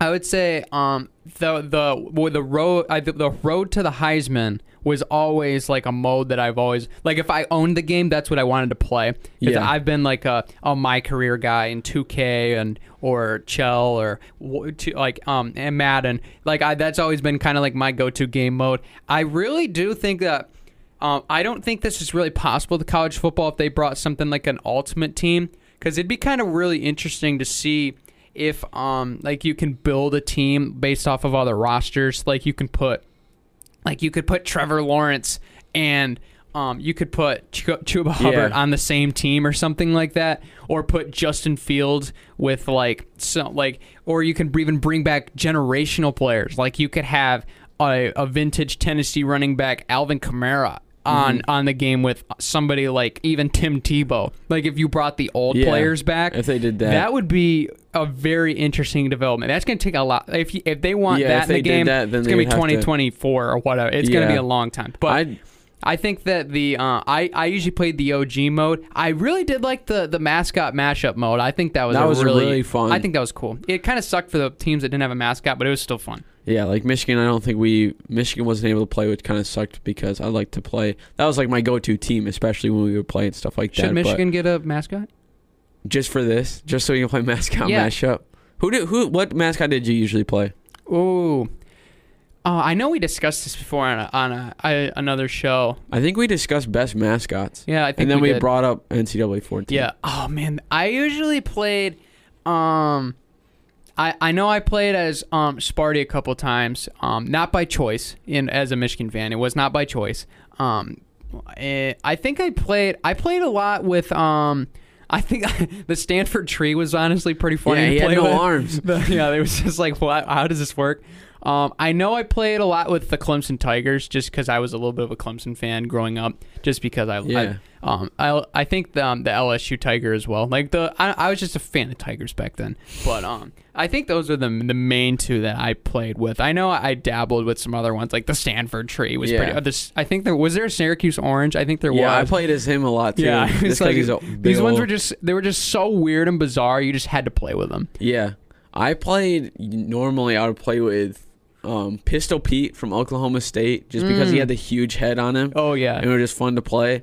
I would say um, the the the road I, the road to the Heisman was always like a mode that I've always like. If I owned the game, that's what I wanted to play.
Yeah.
I've been like a, a my career guy in 2K and or Chell or like um and Madden. Like I that's always been kind of like my go-to game mode. I really do think that. Um, I don't think this is really possible to college football if they brought something like an ultimate team because it'd be kind of really interesting to see if um like you can build a team based off of other rosters like you can put like you could put Trevor Lawrence and um, you could put Ch- Chuba Hubbard
Yeah.
on the same team or something like that, or put Justin Fields with like so like, or you can even bring back generational players. Like you could have a, a vintage Tennessee running back Alvin Kamara on
Mm-hmm.
on the game with somebody like even Tim Tebow. Like if you brought the old
Yeah,
players back,
if they did that.
that would be a very interesting development. That's going to take a lot. If you, if they want
Yeah,
that in the game,
that,
it's going to be
have to-
2024 or whatever. It's going to be a long time. But
I'd-
I think that the uh, I I usually played the OG mode. I really did like the the mascot mashup mode. I think that was
That was
really,
really fun.
I think that was cool. It kind of sucked for the teams that didn't have a mascot, but it was still fun.
Yeah, like Michigan, I don't think we Michigan wasn't able to play, which kind of sucked because I like to play. That was like my go-to team, especially when we would play and stuff like
Should
that.
Should Michigan get a mascot?
just for this, just so you can play mascot
Yeah.
mashup. Who did who? What mascot did you usually play?
Ooh. Uh, I know we discussed this before on a, on a, a, another show.
I think we discussed best mascots,
Yeah, I think
and then we,
did.
brought up NCAA 14.
Yeah. Oh man, I usually played. Um, I I know I played as um Sparty a couple times. Um, not by choice. In as a Michigan fan, it was not by choice. Um, eh, I think I played. I played a lot with um. I think the Stanford tree was honestly pretty funny
Yeah, he had no
with.
arms.
Yeah, it was just like, what? How does this work? Um, I know I played a lot with the Clemson Tigers just because I was a little bit of a Clemson fan growing up. Just because I,
Yeah.
I um, I, I think the, um, the LSU Tiger as well. Like the, I, I was just a fan of Tigers back then. But um, I think those are the the main two that I played with. I know I dabbled with some other ones, like the Stanford tree was
Yeah.
pretty. Uh, this, I think there was there a Syracuse Orange. I think there was.
yeah, I played as him a lot too.
yeah,
just
like,
he's a
these ones were just they were just so weird and bizarre. You just had to play with them.
Yeah, I played normally. I would play with um, Pistol Pete from Oklahoma State, just because he
Mm.
had the huge head on him.
Oh yeah,
and it was just fun to play.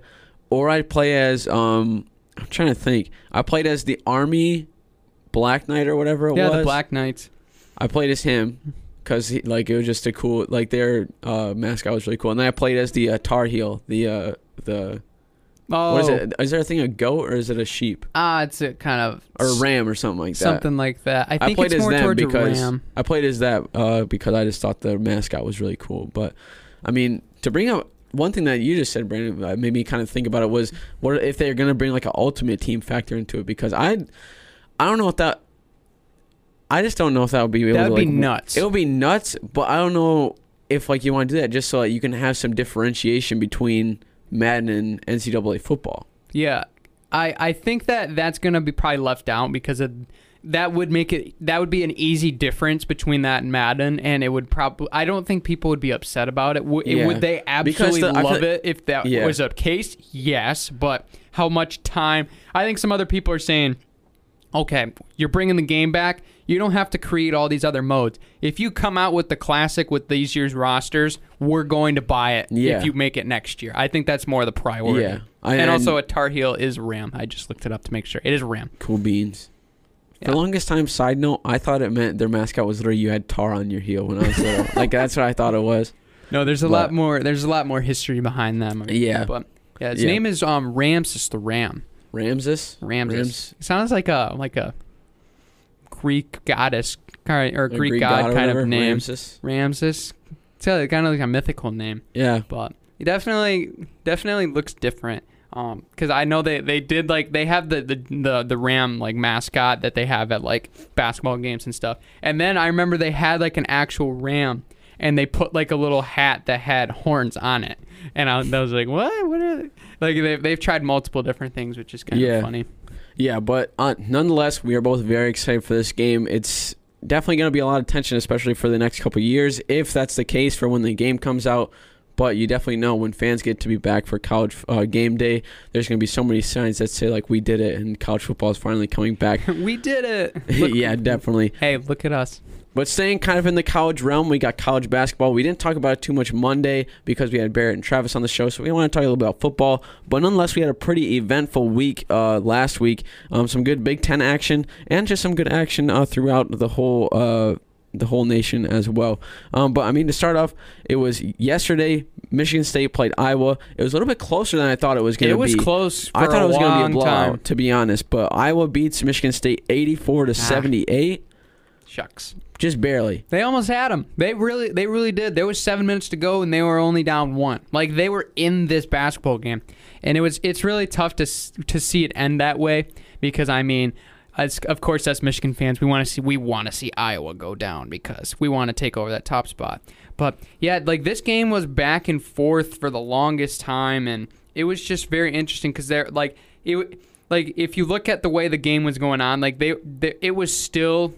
Or I'd play as um I'm trying to think. I played as the Army Black Knight or whatever it
yeah,
was.
the Black Knights.
I played as him. because like it was just a cool like their uh, mascot was really cool. And then I played as the uh, Tar Heel, the uh, the
Oh,
what is it? Is there a thing a goat or is it a sheep
Ah, it's a kind of
or a ram or something like that?
something like that. I think it's more towards
because
a ram.
I played as that uh, because I just thought the mascot was really cool. But I mean, to bring up one thing that you just said, Brandon, that made me kind of think about it was what if they're going to bring like an ultimate team factor into it? Because I, I don't know if that. I just don't know if that would be able
That
to
would be
like,
nuts.
It would be nuts, but I don't know if like you want to do that just so that you can have some differentiation between Madden and NCAA football.
Yeah, I I think that that's gonna be probably left out because of that would make it that would be an easy difference between that and Madden, and it would probably I don't think people would be upset about it. Would,
Yeah.
would they absolutely
the-
love it if that
Yeah.
was a case? Yes, but how much time? I think some other people are saying. Okay, you're bringing the game back. You don't have to create all these other modes. If you come out with the classic with these year's rosters, we're going to buy it
Yeah.
if you make it next year. I think that's more the priority.
Yeah, I,
And also, a Tar Heel is Ram. I just looked it up to make sure. It is Ram.
cool beans. For
Yeah.
the longest time, side note, I thought it meant their mascot was literally you had tar on your heel when I was little. like that's what I thought it was.
No, there's a
But-
lot more. There's a lot more history behind them.
Yeah.
but yeah, his
Yeah.
name is um Ramses the Ram.
Ramses.
Ramses.
Rams-
It sounds like a like a Greek goddess kind or
a
Greek, god,
or
kind of name.
Ramses.
Ramses. It's kind of like a mythical name,
Yeah.
but it definitely definitely looks different. Um, because I know they they did like they have the, the the the ram like mascot that they have at like basketball games and stuff. And then I remember they had like an actual ram, and they put like a little hat that had horns on it. And I, I was like, what? What? Are they? Like they've they've tried multiple different things, which is kind
Yeah.
of funny.
Yeah, but uh, nonetheless, we are both very excited for this game. It's definitely going to be a lot of tension, especially for the next couple of years, if that's the case for when the game comes out. But you definitely know when fans get to be back for college uh, game day, there's going to be so many signs that say like we did it and college football is finally coming back.
we did it. Look-
yeah, definitely.
Hey, look at us.
But staying kind of in the college realm, we got college basketball. We didn't talk about it too much Monday because we had Barrett and Travis on the show, so we want to talk a little bit about football. But nonetheless, we had a pretty eventful week uh, last week. Um, some good Big Ten action and just some good action uh, throughout the whole uh, the whole nation as well. Um, but I mean, to start off, it was yesterday. Michigan State played Iowa. It was a little bit closer than I thought it was going to be.
It was close.
I thought it was going to be a blowout,
time.
to be honest. But Iowa beats Michigan State 84 to
Ah.
78,
Shucks.
just barely.
They almost had him. They really, they really did. There was seven minutes to go, and they were only down one. Like they were in this basketball game, and it was. It's really tough to to see it end that way because I mean, as of course, as Michigan fans, we want to see we want to see Iowa go down because we want to take over that top spot. But yeah, like this game was back and forth for the longest time, and it was just very interesting because they're like it. w- Like if you look at the way the game was going on, like they, they it was still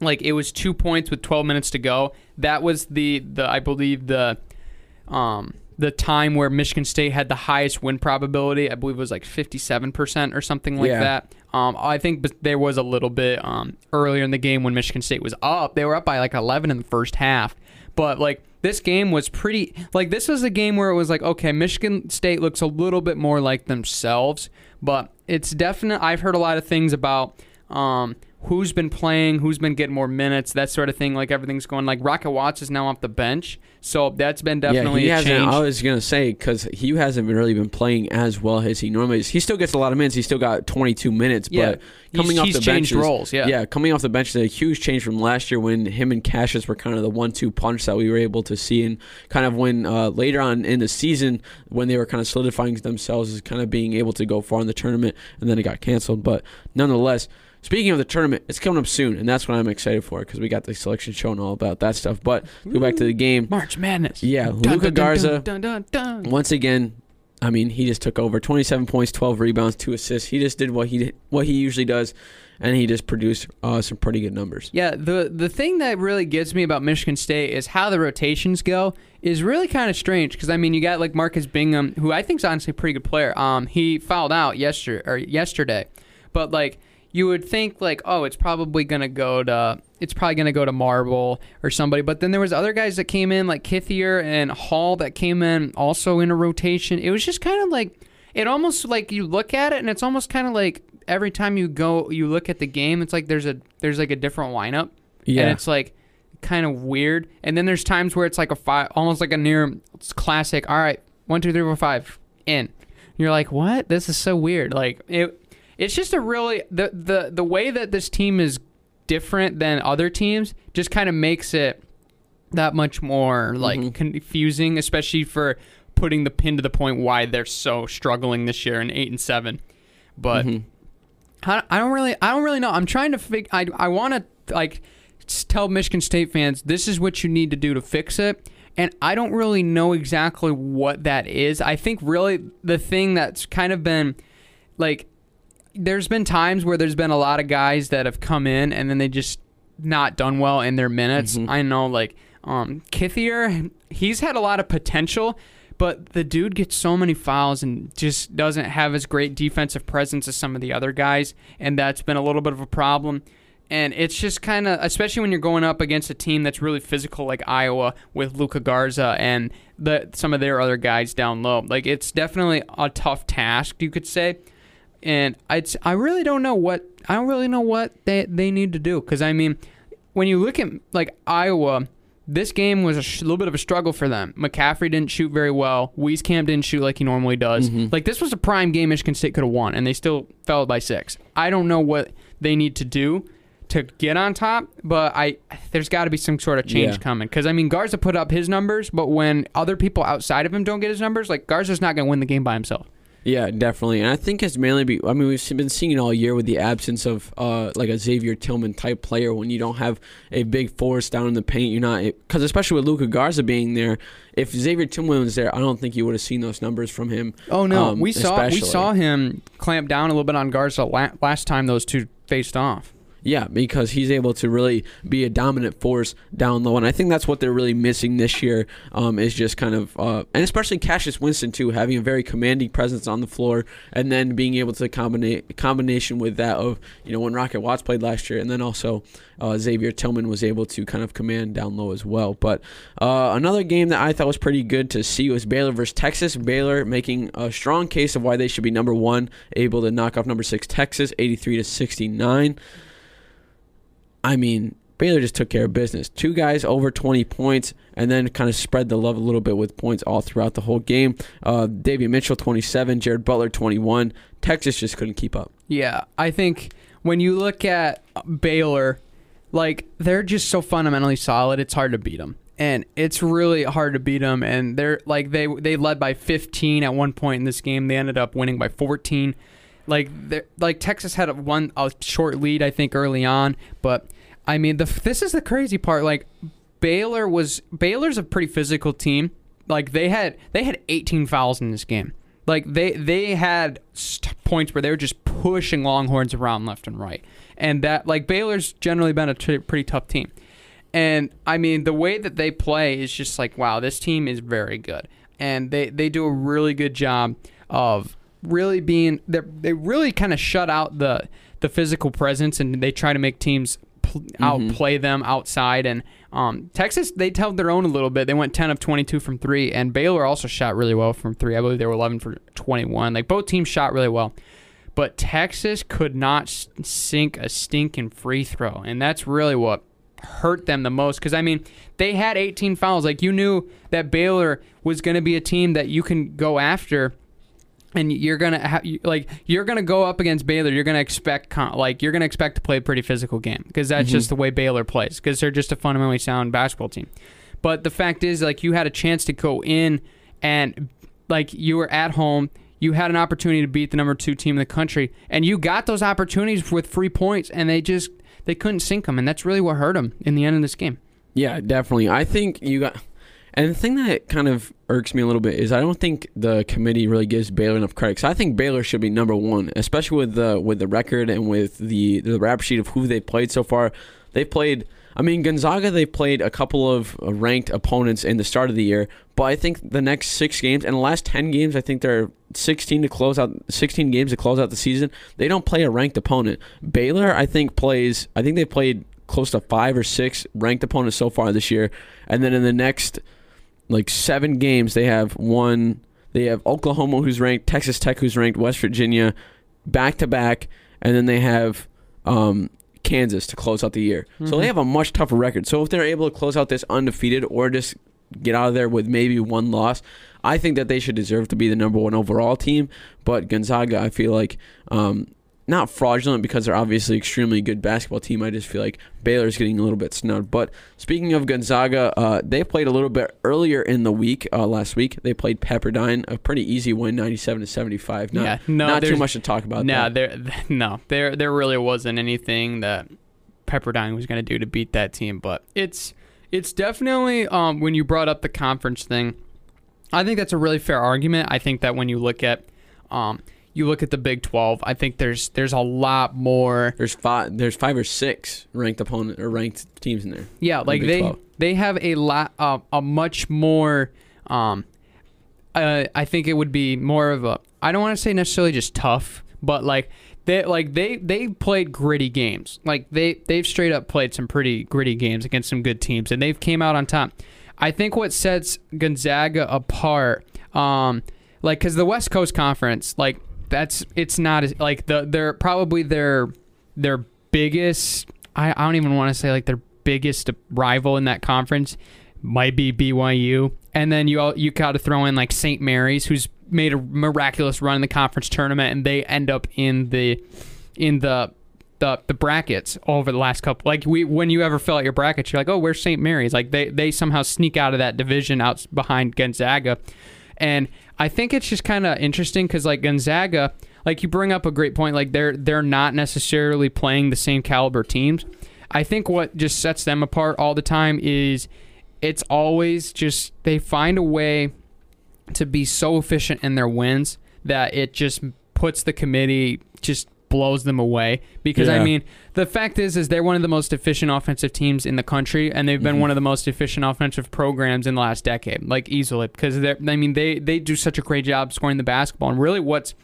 like it was two points with 12 minutes to go. That was the the I believe the um the time where Michigan State had the highest win probability. I believe it was like 57% or something like
Yeah.
that. Um, I think but there was a little bit um, earlier in the game when Michigan State was up. They were up by like 11 in the first half. But like this game was pretty like this was a game where it was like okay, Michigan State looks a little bit more like themselves, but it's definite I've heard a lot of things about um, who's been playing, who's been getting more minutes, that sort of thing. Like everything's going. Like Rocket Watts is now off the bench, so that's been definitely
yeah,
a
he hasn't.
change.
I was gonna say because he hasn't been really been playing as well as he normally is. He still gets a lot of minutes. He still got 22 minutes,
Yeah.
but coming
He's-
off
he's
the bench,
roles, yeah.
yeah, coming off the bench is a huge change from last year when him and Cassius were kind of the one-two punch that we were able to see, and kind of when uh, later on in the season when they were kind of solidifying themselves as kind of being able to go far in the tournament, and then it got canceled. But nonetheless. Speaking of the tournament, it's coming up soon, and that's what I'm excited for because we got the selection show and all about that stuff. But go back to the game.
March Madness.
Yeah,
Dun, dun,
Garza.
Dun, dun.
once again, I mean, he just took over. 27 points, 12 rebounds, two assists. He just did what he did, what he usually does, and he just produced uh, some pretty good numbers.
Yeah, the the thing that really gets me about Michigan State is how the rotations go is really kind of strange because I mean you got like Marcus Bingham who I think is honestly a pretty good player. Um, he fouled out yesterday or yesterday, but like you would think like oh it's probably gonna go to it's probably gonna go to Marble or somebody, but then there was other guys that came in like Kithier and Hall that came in also in a rotation. It was just kind of like it almost like you look at it and it's almost kind of like every time you go you look at the game it's like there's a there's like a different lineup
Yeah.
and it's like kind of weird. And then there's times where it's like a five, almost like a near classic. All right, one, two, three, four, five, in. You're like, what? This is so weird. Like it, it's just a really the the the way that this team is different than other teams just kind of makes it that much more like
Mhm.
confusing, especially for putting the pin to the point why they're so struggling this year in eight and seven. But
Mhm.
I, I don't really I don't really know. I'm trying to fig. I I want to like tell Michigan State fans this is what you need to do to fix it. And I don't really know exactly what that is. I think really the thing that's kind of been like there's been times where there's been a lot of guys that have come in and then they just not done well in their minutes.
Mhm.
I know like um Kithier, he's had a lot of potential, but the dude gets so many fouls and just doesn't have as great defensive presence as some of the other guys, and that's been a little bit of a problem. And it's just kind of, especially when you're going up against a team that's really physical like Iowa with Luka Garza and the some of their other guys down low. Like it's definitely a tough task, you could say. And I, I really don't know what I don't really know what they they need to do because I mean, when you look at like Iowa, this game was a sh- little bit of a struggle for them. McCaffery didn't shoot very well. Wieskamp didn't shoot like he normally does.
Mhm.
Like this was a prime game Michigan State could have won, and they still fell by six. I don't know what they need to do to get on top, but I there's got to be some sort of change
Yeah.
coming because I mean Garza put up his numbers, but when other people outside of him don't get his numbers, like Garza's not going to win the game by himself.
Yeah, definitely, and I think it's mainly. Be, I mean, we've been seeing it all year with the absence of uh, like a Xavier Tillman type player. When you don't have a big force down in the paint, you're not because especially with Luka Garza being there. If Xavier Tillman was there, I don't think you would have seen those numbers from him.
Oh no,
Um,
we saw we saw him clamp down a little bit on Garza la- last time those two faced off.
Yeah, because he's able to really be a dominant force down low, and I think that's what they're really missing this year. Um, is just kind of, uh, and especially Cassius Winston too, having a very commanding presence on the floor, and then being able to combine combination with that of you know when Rocket Watts played last year, and then also uh, Xavier Tillman was able to kind of command down low as well. But uh, another game that I thought was pretty good to see was Baylor versus Texas. Baylor making a strong case of why they should be number one, able to knock off number six Texas, eighty three to sixty nine. I mean, Baylor just took care of business. Two guys over 20 points, and then kind of spread the love a little bit with points all throughout the whole game. Uh, Mitchell, 27, Jared Butler, 21. Texas just couldn't keep up.
Yeah, I think when you look at Baylor, like they're just so fundamentally solid, it's hard to beat them. And it's really hard to beat them. And they're like they they led by 15 at one point in this game. They ended up winning by 14. Like like Texas had a one a short lead I think early on, but I mean the this is the crazy part. Like Baylor was Baylor's a pretty physical team. Like they had they had 18 fouls in this game. Like they they had points where they were just pushing Longhorns around left and right, and that like Baylor's generally been a t- pretty tough team. And I mean the way that they play is just like wow, this team is very good, and they they do a really good job of really being they they really kind of shut out the the physical presence, and they try to make teams pl- outplay them outside and. Um, Texas, they held their own a little bit. They went 10 of 22 from three, and Baylor also shot really well from three. I believe they were 11 for 21. Like both teams shot really well, but Texas could not sink a stinking free throw, and that's really what hurt them the most. Because I mean, they had 18 fouls. Like you knew that Baylor was going to be a team that you can go after and you're gonna ha- like you're gonna go up against Baylor. You're gonna expect con- like you're gonna expect to play a pretty physical game because that's mm-hmm. just the way Baylor plays because they're just a fundamentally sound basketball team. But the fact is, like you had a chance to go in and like you were at home. You had an opportunity to beat the number two team in the country, and you got those opportunities with free points, and they just they couldn't sink them, and that's really what hurt them in the end of this game.
Yeah, definitely. I think you got. And the thing that kind of irks me a little bit is I don't think the committee really gives Baylor enough credit. 'Cause I think Baylor should be number one, especially with the with the record and with the the rap sheet of who they played so far. They played. I mean, Gonzaga. They played a couple of uh, ranked opponents in the start of the year, but I think the next six games and the last ten games, I think they're 16 to close out 16 games to close out the season. They don't play a ranked opponent. Baylor, I think, plays. I think they played close to five or six ranked opponents so far this year, and then in the next like seven games they have one they have Oklahoma who's ranked, Texas Tech who's ranked, West Virginia back to back, and then they have um, Kansas to close out the year. So
Mhm.
they have a much tougher record. So if they're able to close out this undefeated or just get out of there with maybe one loss, I think that they should deserve to be the number one overall team. But Gonzaga, I feel like, um, not fraudulent because they're obviously extremely good basketball team. I just feel like Baylor's getting a little bit snubbed. But speaking of Gonzaga, uh, they played a little bit earlier in the week. Uh, last week they played Pepperdine, a pretty easy win, ninety-seven to seventy-five. Not,
yeah, no,
not too much to talk about.
No,
that.
there, no, there, there really wasn't anything that Pepperdine was going to do to beat that team. But it's, it's definitely um, when you brought up the conference thing, I think that's a really fair argument. I think that when you look at, um, you look at the Big Twelve, I think there's there's a lot more.
There's five. There's five or six ranked opponent or ranked teams in there.
Yeah, like
Big
they
12.
they have a lot uh, a much more um uh, I think it would be more of a I don't want to say necessarily just tough, but like they like they they played gritty games. Like they they've straight up played some pretty gritty games against some good teams and they've came out on top. I think what sets Gonzaga apart um like cuz the West Coast Conference like that's it's not as like the they're probably their their biggest I, I don't even want to say like their biggest rival in that conference might be BYU, and then you all, you got to throw in like St. Mary's, who's made a miraculous run in the conference tournament, and they end up in the in the the, the brackets over the last couple. Like we, when you ever fill out your brackets, you're like, oh, where's St. Mary's? Like they they somehow sneak out of that division out behind Gonzaga, and I think it's just kind of interesting because like Gonzaga, like you bring up a great point. Like they're they're not necessarily playing the same caliber teams. I think what just sets them apart all the time is it's always just they find a way to be so efficient in their wins that it just puts the committee just blows them away. Because I mean the fact is is they're one of the most efficient offensive teams in the country and they've been
Mhm.
one of the most efficient offensive programs in the last decade like easily. Because they're I mean they they do such a great job scoring the basketball and really what's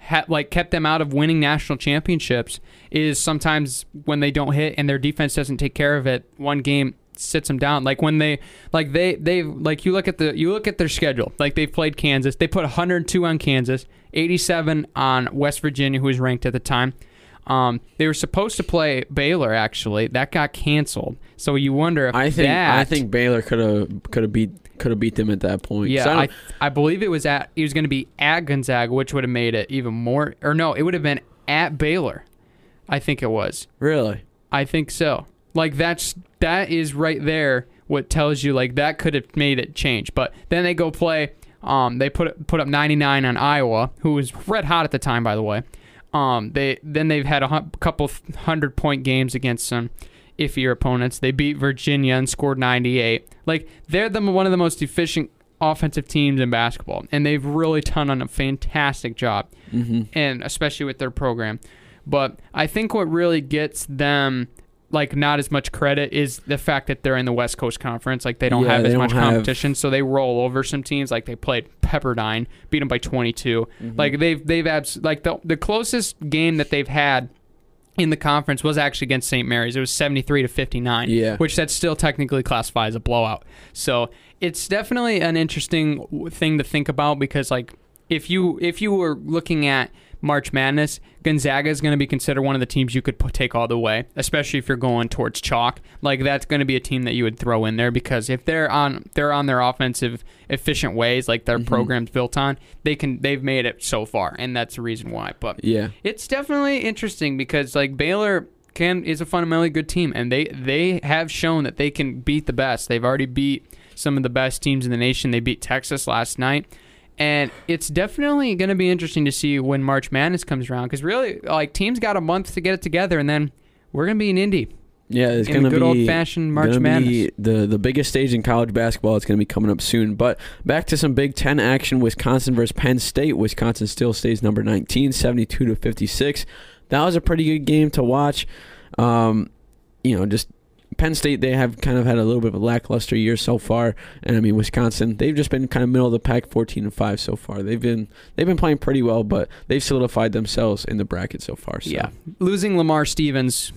ha- like kept them out of winning national championships is sometimes when they don't hit and their defense doesn't take care of it one game sits them down like when they like they they like you look at the you look at their schedule like they've played Kansas they put 102 on Kansas 87 on West Virginia who was ranked at the time um, they were supposed to play Baylor actually that got canceled so you wonder if
I think
that,
I think Baylor could have could have beat could have beat them at that point.
yeah,
I
I, I believe it was at it was going to be at Gonzaga, which would have made it even more. Or no, it would have been at Baylor. I think it was.
really.
I think so. Like that's that is right there. What tells you like that could have made it change. But then they go play. Um, they put put up 99 on Iowa, who was red hot at the time, by the way. Um, they then they've had a couple hundred point games against some iffier opponents. They beat Virginia and scored 98. Like they're the one of the most efficient offensive teams in basketball, and they've really done on a fantastic job
hmm
and especially with their program. But I think what really gets them like not as much credit is the fact that they're in the West Coast Conference. Like they don't
Yeah,
have as
don't
much
have-
competition, so they roll over some teams. Like they played Pepperdine, beat them by 22.
Mm-hmm.
Like they've they've abs- like the the closest game that they've had in the conference was actually against St. Mary's. It was 73 to 59
Yeah.
which that's still technically classified as a blowout. So it's definitely an interesting thing to think about because like if you if you were looking at March Madness, Gonzaga is going to be considered one of the teams you could take all the way, especially if you're going towards chalk. Like that's going to be a team that you would throw in there because if they're on they're on their offensive efficient ways, like their
Mhm.
program's built on, they can they've made it so far, and that's the reason why. But
Yeah.
it's definitely interesting because like Baylor can is a fundamentally good team and they they have shown that they can beat the best. They've already beat some of the best teams in the nation. They beat Texas last night. And it's definitely going to be interesting to see when March Madness comes around because really, like teams got a month to get it together, and then we're going to be in Indy
Yeah, it's
in
gonna
good
be
old fashioned March Madness.
Be the the biggest stage in college basketball. It's going to be coming up soon. But back to some Big Ten action: Wisconsin versus Penn State. Wisconsin still stays number 19, 72 to 56. That was a pretty good game to watch. Um, you know, just Penn State they have kind of had a little bit of a lackluster year so far, and I mean Wisconsin they've just been kind of middle of the pack, 14 and five so far. They've been they've been playing pretty well, but they've solidified themselves in the bracket so far. So.
Yeah, losing Lamar Stevens,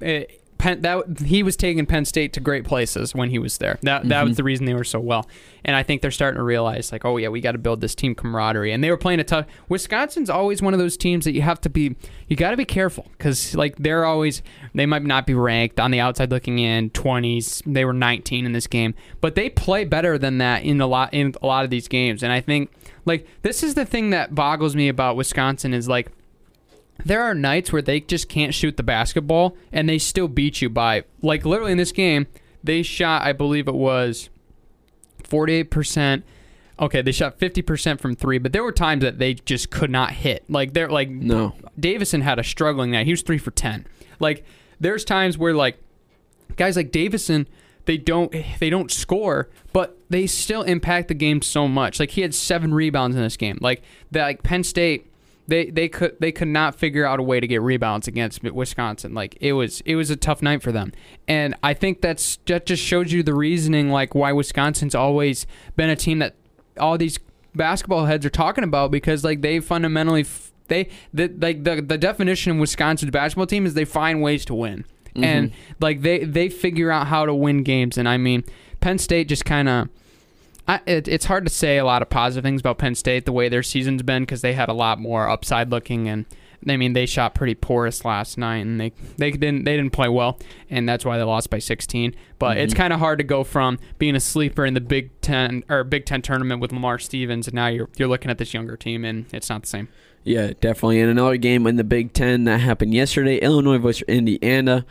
it Penn, that he was taking Penn State to great places when he was there. That that was mm-hmm. the reason they were so well. And I think they're starting to realize like, oh yeah, we got to build this team camaraderie. And they were playing a tough. Wisconsin's always one of those teams that you have to be you got to be careful because like they're always they might not be ranked on the outside looking in 20s. They were 19 in this game, but they play better than that in a lot in a lot of these games. And I think like this is the thing that boggles me about Wisconsin is like there are nights where they just can't shoot the basketball and they still beat you by like literally in this game they shot i believe it was 48% okay they shot 50% from three but there were times that they just could not hit. Like they're like
No.
davison had a struggling night. He was three for 10 like there's times where like guys like davison they don't they don't score but they still impact the game so much. Like he had seven rebounds in this game. Like that like penn state they they could they could not figure out a way to get rebounds against Wisconsin. Like it was it was a tough night for them, and I think that's that just shows you the reasoning like why Wisconsin's always been a team that all these basketball heads are talking about because like they fundamentally they the like the the definition of Wisconsin's basketball team is they find ways to win. And mm-hmm. like they they figure out how to win games and I mean Penn State just kind of I, it, it's hard to say a lot of positive things about Penn State the way their season's been because they had a lot more upside looking and I mean they shot pretty porous last night and they they didn't they didn't play well and that's why they lost by 16 but it's mm-hmm. kind of hard to go from being a sleeper in the Big 10 or Big 10 tournament with Lamar Stevens and now you're you're looking at this younger team and it's not the same.
Yeah, definitely. And another game in the Big Ten that happened yesterday Illinois versus Indiana.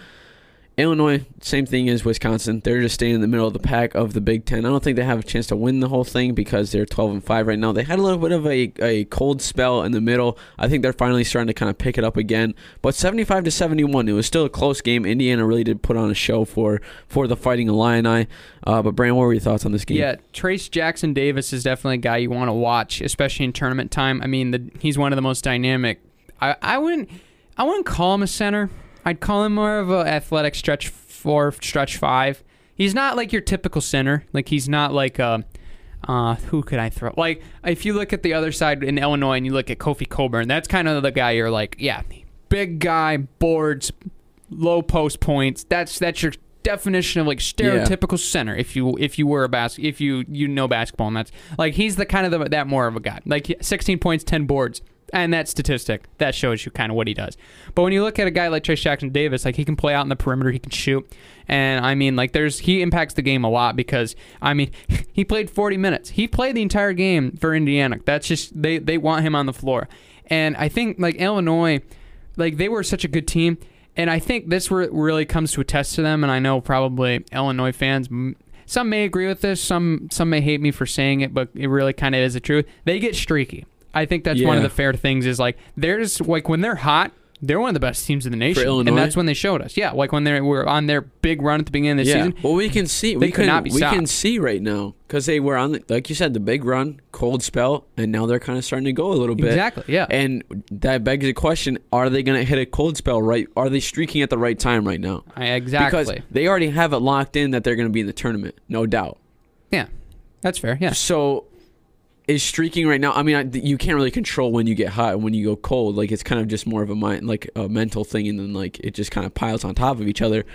Illinois, same thing as Wisconsin. They're just staying in the middle of the pack of the Big Ten. I don't think they have a chance to win the whole thing because they're 12 and 5 right now. They had a little bit of a, a cold spell in the middle. I think they're finally starting to kind of pick it up again. But 75 to 71, it was still a close game. Indiana really did put on a show for for the Fighting Illini. Uh, but Brand, what were your thoughts on this game?
Yeah, Trayce Jackson-Davis is definitely a guy you want to watch, especially in tournament time. I mean, the, he's one of the most dynamic. I, I wouldn't I wouldn't call him a center. I'd call him more of an athletic stretch four, stretch five. He's not like your typical center. Like he's not like a. Uh, who could I throw? Like if you look at the other side in Illinois and you look at Kofi Cockburn, that's kind of the guy you're like, yeah, big guy, boards, low post points. That's that's your definition of like stereotypical center. If you if you were a bas if you you know basketball, and that's like he's the kind of the, that more of a guy. Like 16 points, 10 boards. And that statistic that shows you kind of what he does. But when you look at a guy like Trayce Jackson-Davis, like he can play out in the perimeter, he can shoot, and I mean, like there's he impacts the game a lot because I mean, he played 40 minutes. He played the entire game for Indiana. That's just they they want him on the floor, and I think like Illinois, like they were such a good team, and I think this really comes to a test to them. And I know probably Illinois fans. Some may agree with this. Some some may hate me for saying it, but it really kind of is the truth. They get streaky. I think that's one of the fair things. Is like there's like when they're hot, they're one of the best teams in the nation, and that's when they showed us. Yeah, like when they were on their big run at the beginning of the
yeah.
season.
Well, we can see. We
could
can,
not be
We can see right now because they were on, the, like you said, the big run, cold spell, and now they're kind of starting to go a little bit.
Exactly. Yeah.
And that begs the question: Are they going to hit a cold spell? Right? Are they streaking at the right time right now?
Exactly.
Because they already have it locked in that they're going to be in the tournament, no doubt.
yeah, that's fair. Yeah.
So, is streaking right now? I mean, I, you can't really control when you get hot and when you go cold. Like it's kind of just more of a mind, like a mental thing, and then like it just kind of piles on top of each other.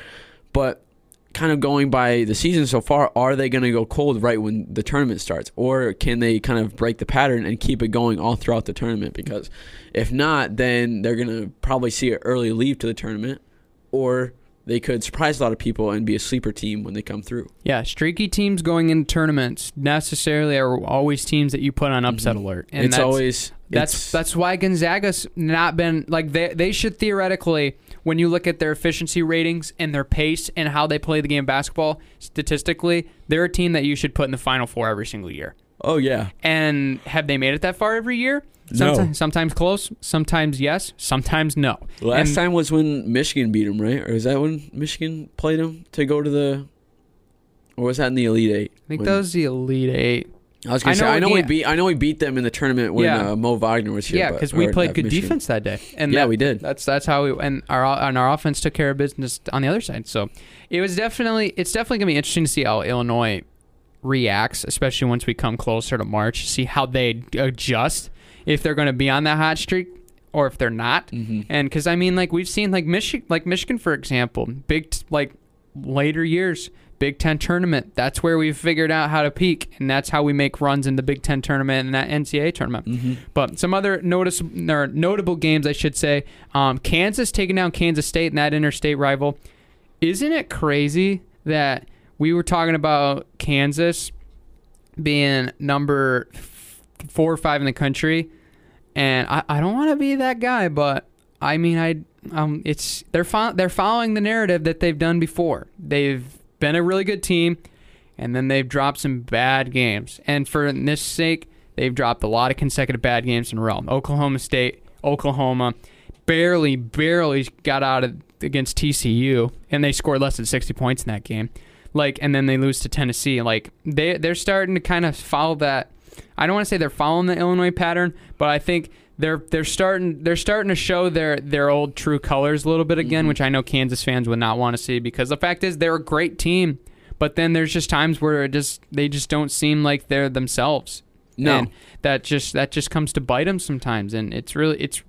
But kind of going by the season so far, are they going to go cold right when the tournament starts, or can they kind of break the pattern and keep it going all throughout the tournament? Because if not, then they're going to probably see an early leave to the tournament, or they could surprise a lot of people and be a sleeper team when they come through.
Yeah, streaky teams going into tournaments necessarily are always teams that you put on upset alert, and
Mm-hmm. it's
that's,
always
that's
it's-
that's why Gonzaga's not been like they they should theoretically when you look at their efficiency ratings and their pace and how they play the game of basketball statistically, they're a team that you should put in the final four every single year.
Oh yeah.
And have they made it that far every year?
No.
Sometimes, sometimes close, sometimes yes, sometimes no.
Last
And-
time was when Michigan beat them, right? Or is that when Michigan played them to go to the? Or was that in the Elite Eight?
I think
When-
that was the Elite Eight.
I was gonna
I
say
know
I know we beat I know we beat them in the tournament when
Yeah.
uh, Mo Wagner was here.
Yeah, because we played good
Michigan.
defense that day, and
Yeah,
that-
we did.
That's that's how we and our and our offense took care of business on the other side. So it was definitely it's definitely gonna be interesting to see how Illinois reacts, especially once we come closer to March. See how they adjust if they're going to be on that hot streak, or if they're not.
Mhm.
And because I mean, like we've seen, like Michigan, like Michigan, for example, big t- like later years, Big Ten tournament. That's where we've figured out how to peak, and that's how we make runs in the Big Ten tournament and that NCAA tournament.
Mhm.
But some other notice or notable games, I should say, um, Kansas taking down Kansas State in that interstate rival. Isn't it crazy that we were talking about Kansas being number four or five in the country, and I, I don't want to be that guy, but I mean I um it's they're fo- they're following the narrative that they've done before. They've been a really good team, and then they've dropped some bad games, and for this sake, they've dropped a lot of consecutive bad games in a row. Oklahoma State, Oklahoma, barely barely got out of against TCU, and they scored less than sixty points in that game. Like, and then they lose to Tennessee. Like they they're starting to kind of follow that. I don't want to say they're following the Illinois pattern, but I think they're they're starting they're starting to show their their old true colors a little bit again,
Mhm.
which I know Kansas fans would not want to see because the fact is they're a great team, but then there's just times where it just they just don't seem like they're themselves.
No.
And that just that just comes to bite them sometimes, and it's really it's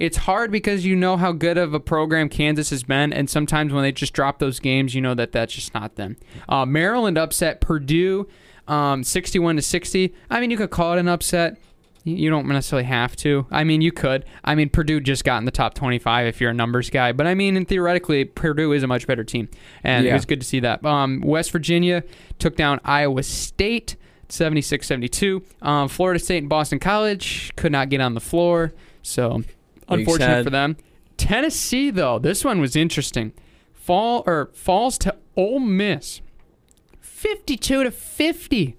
it's hard because you know how good of a program Kansas has been, and sometimes when they just drop those games, you know that that's just not them. Uh, Maryland upset Purdue, um, sixty-one to sixty. I mean, you could call it an upset. You- don't necessarily have to. I mean, you could. I mean, Purdue just got in the top 25 if you're a numbers guy. But I mean, and theoretically, Purdue is a much better team. And it was good to see that. Um, West Virginia took down Iowa State 76 72. Um, Florida State and Boston College could not get on the floor. So, unfortunate for them. Tennessee, though, this one was interesting. Fall or falls to Ole Miss 52 to 50.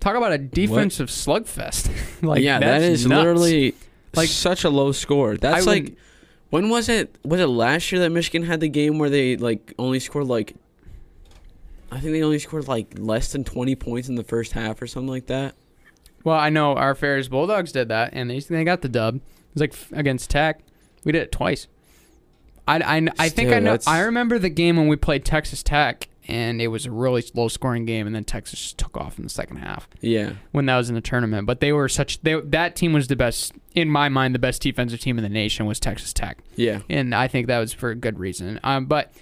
Talk about a defensive slugfest. like
yeah,
that's nuts.
literally
Like-
such a low score. That's
I
like
wouldn't-
when was it? Was it last year that Michigan had the game where they like only scored like I think they only scored like less than 20 points in the first half or something like that.
Well, I know our Ferris Bulldogs did that, and they they got the dub. It was like against Tech. We did it twice. I, I, I think I know.
that's-
I remember the game when we played Texas Tech, and it was a really low scoring game, and then Texas just took off in the second half
Yeah.
when that was in the tournament. But they were such they that team was the best in my mind. The best defensive team in the nation was Texas Tech,
Yeah.
and I think that was for a good reason. Um, but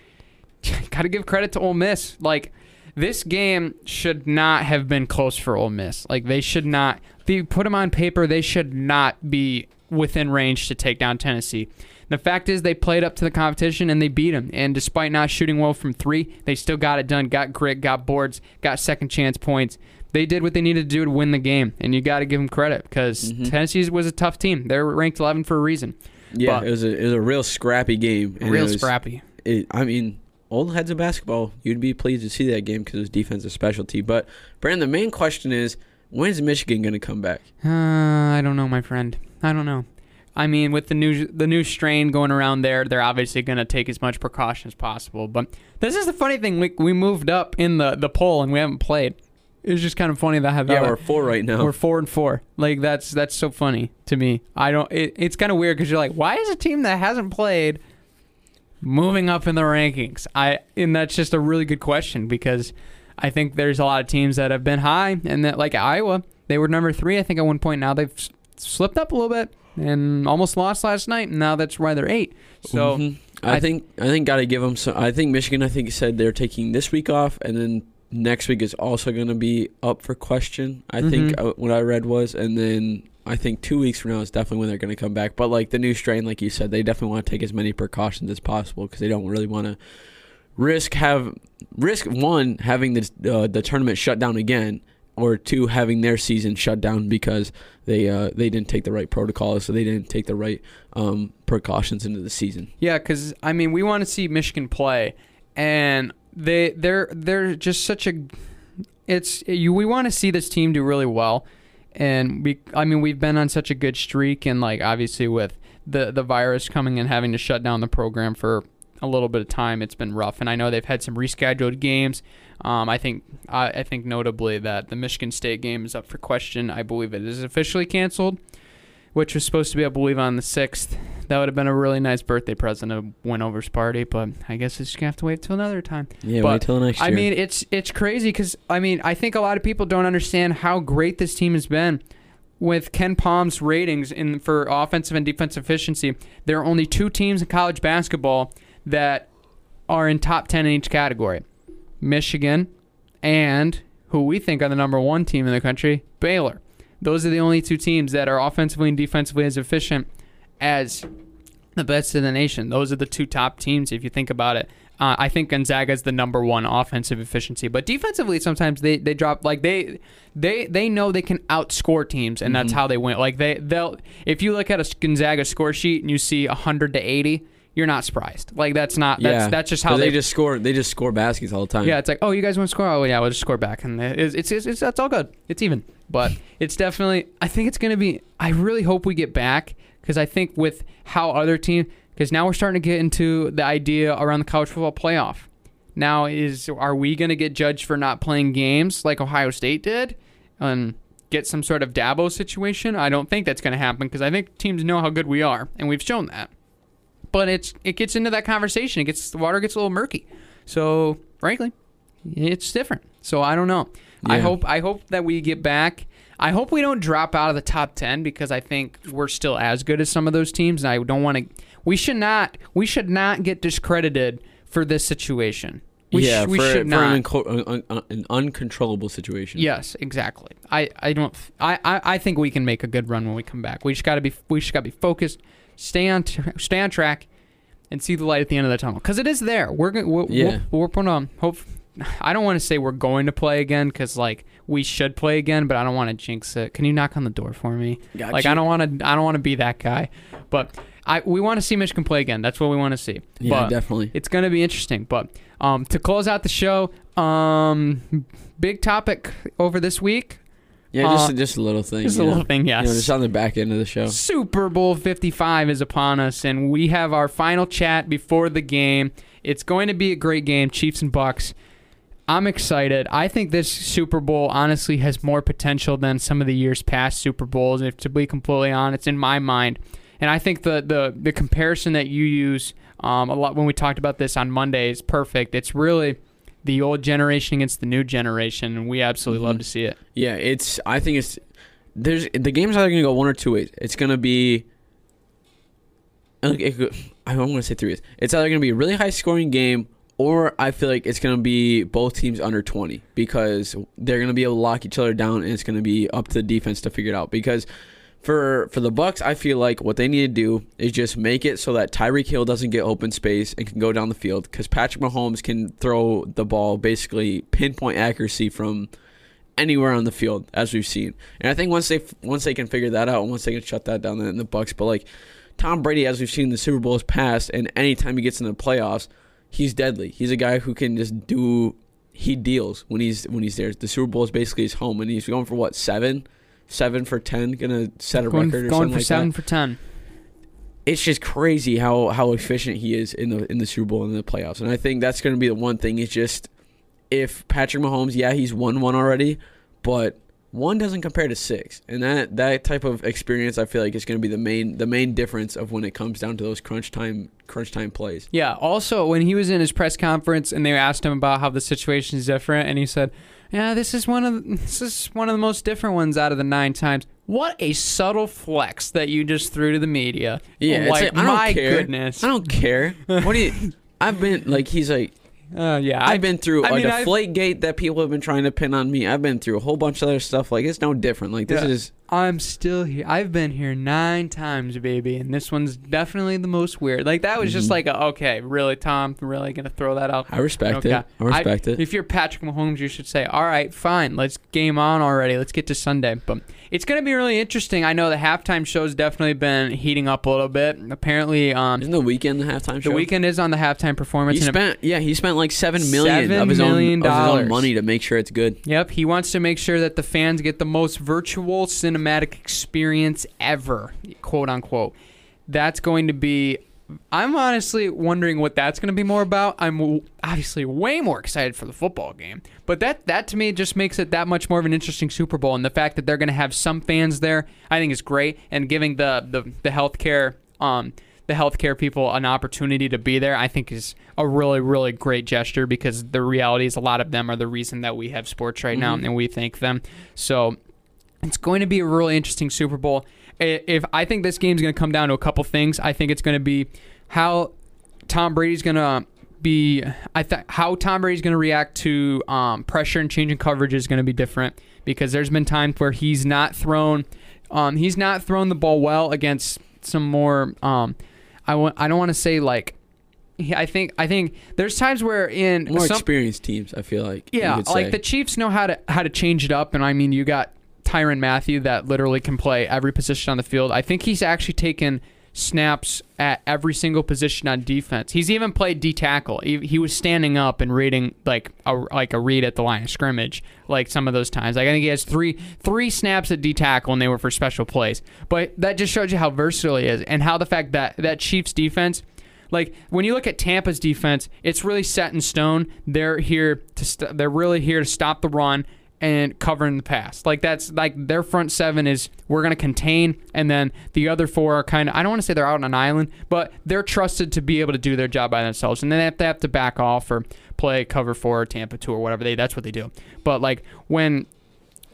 got to give credit to Ole Miss. Like this game should not have been close for Ole Miss. Like they should not be put them on paper. They should not be within range to take down Tennessee. The fact is, they played up to the competition and they beat them. And despite not shooting well from three, they still got it done. Got grit, got boards, got second chance points. They did what they needed to do to win the game, and you got to give them credit because
Mhm.
Tennessee was a tough team. They're ranked 11 for a reason.
Yeah,
But-
it was a it was a real scrappy game.
Real
was-
scrappy.
it, I mean, old heads of basketball, you'd be pleased to see that game because it was defensive specialty. But Brandon, the main question is, when's Michigan going to come back?
Uh, I don't know, my friend. I don't know. I mean, with the new the new strain going around there, they're obviously going to take as much precaution as possible. But this is the funny thing: we we moved up in the the poll and we haven't played. It's just kind of funny that I have
Yeah, we're four right now.
we're four and four. Like that's that's so funny to me. I don't. It, it's kind of weird because you're like, why is a team that hasn't played moving up in the rankings? I and that's just a really good question because I think there's a lot of teams that have been high and that like Iowa, they were number three. I think at one point now they've slipped up a little bit and almost lost last night. And now that's why they're eight. So
Mhm. I,
I-
think I think got to give them some. I think Michigan. I think said they're taking this week off, and then next week is also going to be up for question. I think
Mhm.
uh, what I read was, and then I think two weeks from now is definitely when they're going to come back. But like the new strain, like you said, they definitely want to take as many precautions as possible because they don't really want to risk have risk one having the uh, the tournament shut down again, or two having their season shut down because they uh, they didn't take the right protocols, so they didn't take the right um, precautions into the season.
Yeah, because I mean, we want to see Michigan play, and they they're they're just such a. It's you. We want to see this team do really well, and we. I mean, we've been on such a good streak, and like obviously with the the virus coming and having to shut down the program for a little bit of time, it's been rough. And I know they've had some rescheduled games. Um, I think I, I think notably that the Michigan State game is up for question. I believe it is officially canceled, which was supposed to be, I believe, on the sixth. That would have been a really nice birthday present, a win-overs party. But I guess it's just gonna have to wait till another time.
Yeah,
But,
wait till next year.
I mean, it's it's crazy because I mean, I think a lot of people don't understand how great this team has been. with KenPom's ratings in for offensive and defensive efficiency, there are only two teams in college basketball that are in top 10 in each category. Michigan and who we think are the number 1 team in the country, Baylor. Those are the only two teams that are offensively and defensively as efficient as the best in the nation. Those are the two top teams if you think about it. Uh, I think Gonzaga is the number one offensive efficiency, but defensively sometimes they, they drop like they they they know they can outscore teams, and that's how they win. Like they they'll if you look at a Gonzaga score sheet and you see hundred to eighty, you're not surprised. Like that's not that's
yeah,
that's just how they,
they just score. They just score baskets all the time.
yeah, it's like, oh, you guys want to score? Oh, yeah, we'll just score back, and it's it's, it's, it's that's all good. It's even, but it's definitely. I think it's gonna be. I really hope we get back because I think with how other teams, because now we're starting to get into the idea around the college football playoff. Now is are we gonna get judged for not playing games like Ohio State did, and get some sort of Dabo situation? I don't think that's gonna happen because I think teams know how good we are, and we've shown that but it's it gets into that conversation. It gets the water gets a little murky. So frankly, it's different. So I don't know. I hope I hope that we get back. I hope we don't drop out of the top ten because I think we're still as good as some of those teams, and I don't want to. We should not. We should not get discredited for this situation. We,
yeah,
sh- we
for,
should
for
not.
An, unco- un- an uncontrollable situation.
Yes, exactly. I, I don't I, I, I think we can make a good run when we come back. We just got to be we just got to be focused, stay on t- stay on track, and see the light at the end of the tunnel because it is there. We're gonna we're,
Yeah.
we're, we're putting on hope. I don't want to say we're going to play again because like we should play again, but I don't want to jinx it. Can you knock on the door for me?
Got
like. I don't want to I don't want to be that guy, but I we want to see Michigan play again. That's what we want to see.
Yeah,
but
definitely.
it's going to be interesting. But um, to close out the show, um, big topic over this week.
Yeah, just
uh,
just a little thing.
Just a
know?
little thing,
You know, just on the back end of the show.
Super Bowl 55 is upon us, and we have our final chat before the game. It's going to be a great game, Chiefs and Bucs. I'm excited. I think this Super Bowl honestly has more potential than some of the years past Super Bowls, if to be completely honest, in my mind. And I think the the, the comparison that you use um, a lot when we talked about this on Monday is perfect. It's really the old generation against the new generation, and we absolutely love
Mhm.
to see it.
Yeah, it's. I think it's. There's the game's either gonna go one or two ways. It's gonna be. it I don't want to say three ways. It's either gonna be a really high scoring game, or I feel like it's gonna be both teams under twenty because they're gonna be able to lock each other down, and it's gonna be up to the defense to figure it out. Because for for the Bucs, I feel like what they need to do is just make it so that Tyreek Hill doesn't get open space and can go down the field because Patrick Mahomes can throw the ball basically pinpoint accuracy from anywhere on the field as we've seen. And I think once they once they can figure that out, once they can shut that down, then the Bucs. But like Tom Brady, as we've seen in the Super Bowls past, and anytime he gets in the playoffs, he's deadly. He's a guy who can just do. He deals when he's when he's there. The Super Bowl is basically his home, and he's going for what seven, seven for ten, gonna set a
Going,
record or
going
something
for
like
seven
that.
for ten.
It's just crazy how how efficient he is in the in the Super Bowl and the playoffs, and I think that's gonna be the one thing. Is just if Patrick Mahomes, yeah, he's won one already, but one doesn't compare to six, and that that type of experience, I feel like, is going to be the main the main difference of when it comes down to those crunch time crunch time plays.
Yeah. Also, when he was in his press conference and they asked him about how the situation is different, and he said, "Yeah, this is one of the, this is one of the most different ones out of the nine times." What a subtle flex that you just threw to the media.
Yeah,
like,
like, I don't
my
care.
goodness.
I don't care. What do you? I've been like he's like
Uh, yeah,
I've been through
I
a
mean, I've-
gate that people have been trying to pin on me. I've been through a whole bunch of other stuff. Like it's no different. Like this
Yeah.
is
I'm still here. I've been here nine times, baby, and this one's definitely the most weird. Like that was just
Mhm.
like, a, okay, really, Tom, really gonna throw that out?
I respect
Okay.
it. I respect it.
If you're Patrick Mahomes, you should say, "All right, fine, let's game on already. Let's get to Sunday." But it's going to be really interesting. I know the halftime show's definitely been heating up a little bit. Apparently, um,
Isn't the Weeknd the halftime show?
the Weeknd is on the halftime performance.
He spent yeah he spent like seven million
Seven
of his
million
own of his
dollars.
own money to make sure it's good.
Yep, he wants to make sure that the fans get the most virtual cinematic experience ever, quote unquote. That's going to be. I'm honestly wondering what that's going to be more about. I'm obviously way more excited for the football game, but that that to me just makes it that much more of an interesting Super Bowl. And the fact that they're going to have some fans there, I think is great. And giving the the the healthcare um the healthcare people an opportunity to be there, I think is a really really great gesture because the reality is a lot of them are the reason that we have sports right now,
Mhm.
and we thank them. So It's going to be a really interesting Super Bowl. If I think this game's going to come down to a couple things, I think it's going to be how Tom Brady's going to be. I th- how Tom Brady's going to react to um, pressure and changing coverage is going to be different because there's been times where he's not thrown, um, he's not thrown the ball well against some more. Um, I want. I don't want to say like. I think. I think there's times where in
More
some,
experienced teams, I feel like. you
yeah, like the Chiefs know how to how to change it up, and I mean, you got Tyrann Mathieu that literally can play every position on the field. I think he's actually taken snaps at every single position on defense. He's even played D tackle. He, he was standing up and reading like a like a read at the line of scrimmage, like some of those times. Like I think he has three three snaps at D tackle, and they were for special plays. But that just shows you how versatile he is, and how the fact that that Chiefs defense. Like when you look at Tampa's defense, it's really set in stone. They're here to st- they're really here to stop the run and covering the pass. Like that's like their front seven is we're going to contain, and then the other four are kind of I don't want to say they're out on an island, but they're trusted to be able to do their job by themselves, and then they have to back off or play cover four, Tampa two, or whatever they that's what they do. But like when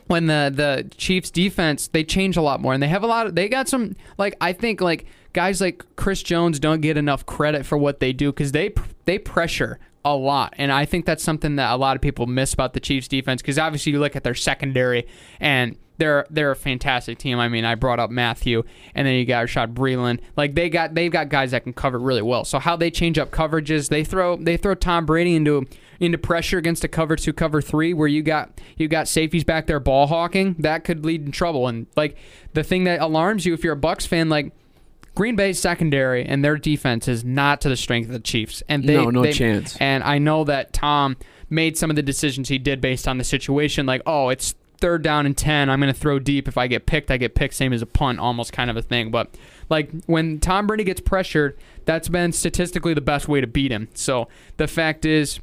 when the the Chiefs defense they change a lot more and they have a lot of they got some like I think like guys like Chris Jones don't get enough credit for what they do cuz they they pressure a lot and I think that's something that a lot of people miss about the Chiefs defense cuz obviously you look at their secondary and they're they're a fantastic team. I mean, I brought up Mathieu, and then you got Bashaud Breeland. Like they got they've got guys that can cover really well. So how they change up coverages, they throw they throw Tom Brady into into pressure against a cover two, cover three, where you got you got safeties back there ball hawking. That could lead in trouble. And like the thing that alarms you if you're a Bucs fan, like Green Bay's secondary and their defense is not to the strength of the Chiefs. And they,
No, no
they-
chance.
And I know that Tom made some of the decisions he did based on the situation. Like, oh, it's third down and 10. I'm going to throw deep. If I get picked, I get picked, same as a punt, almost kind of a thing. But like when Tom Brady gets pressured, that's been statistically the best way to beat him. So the fact is,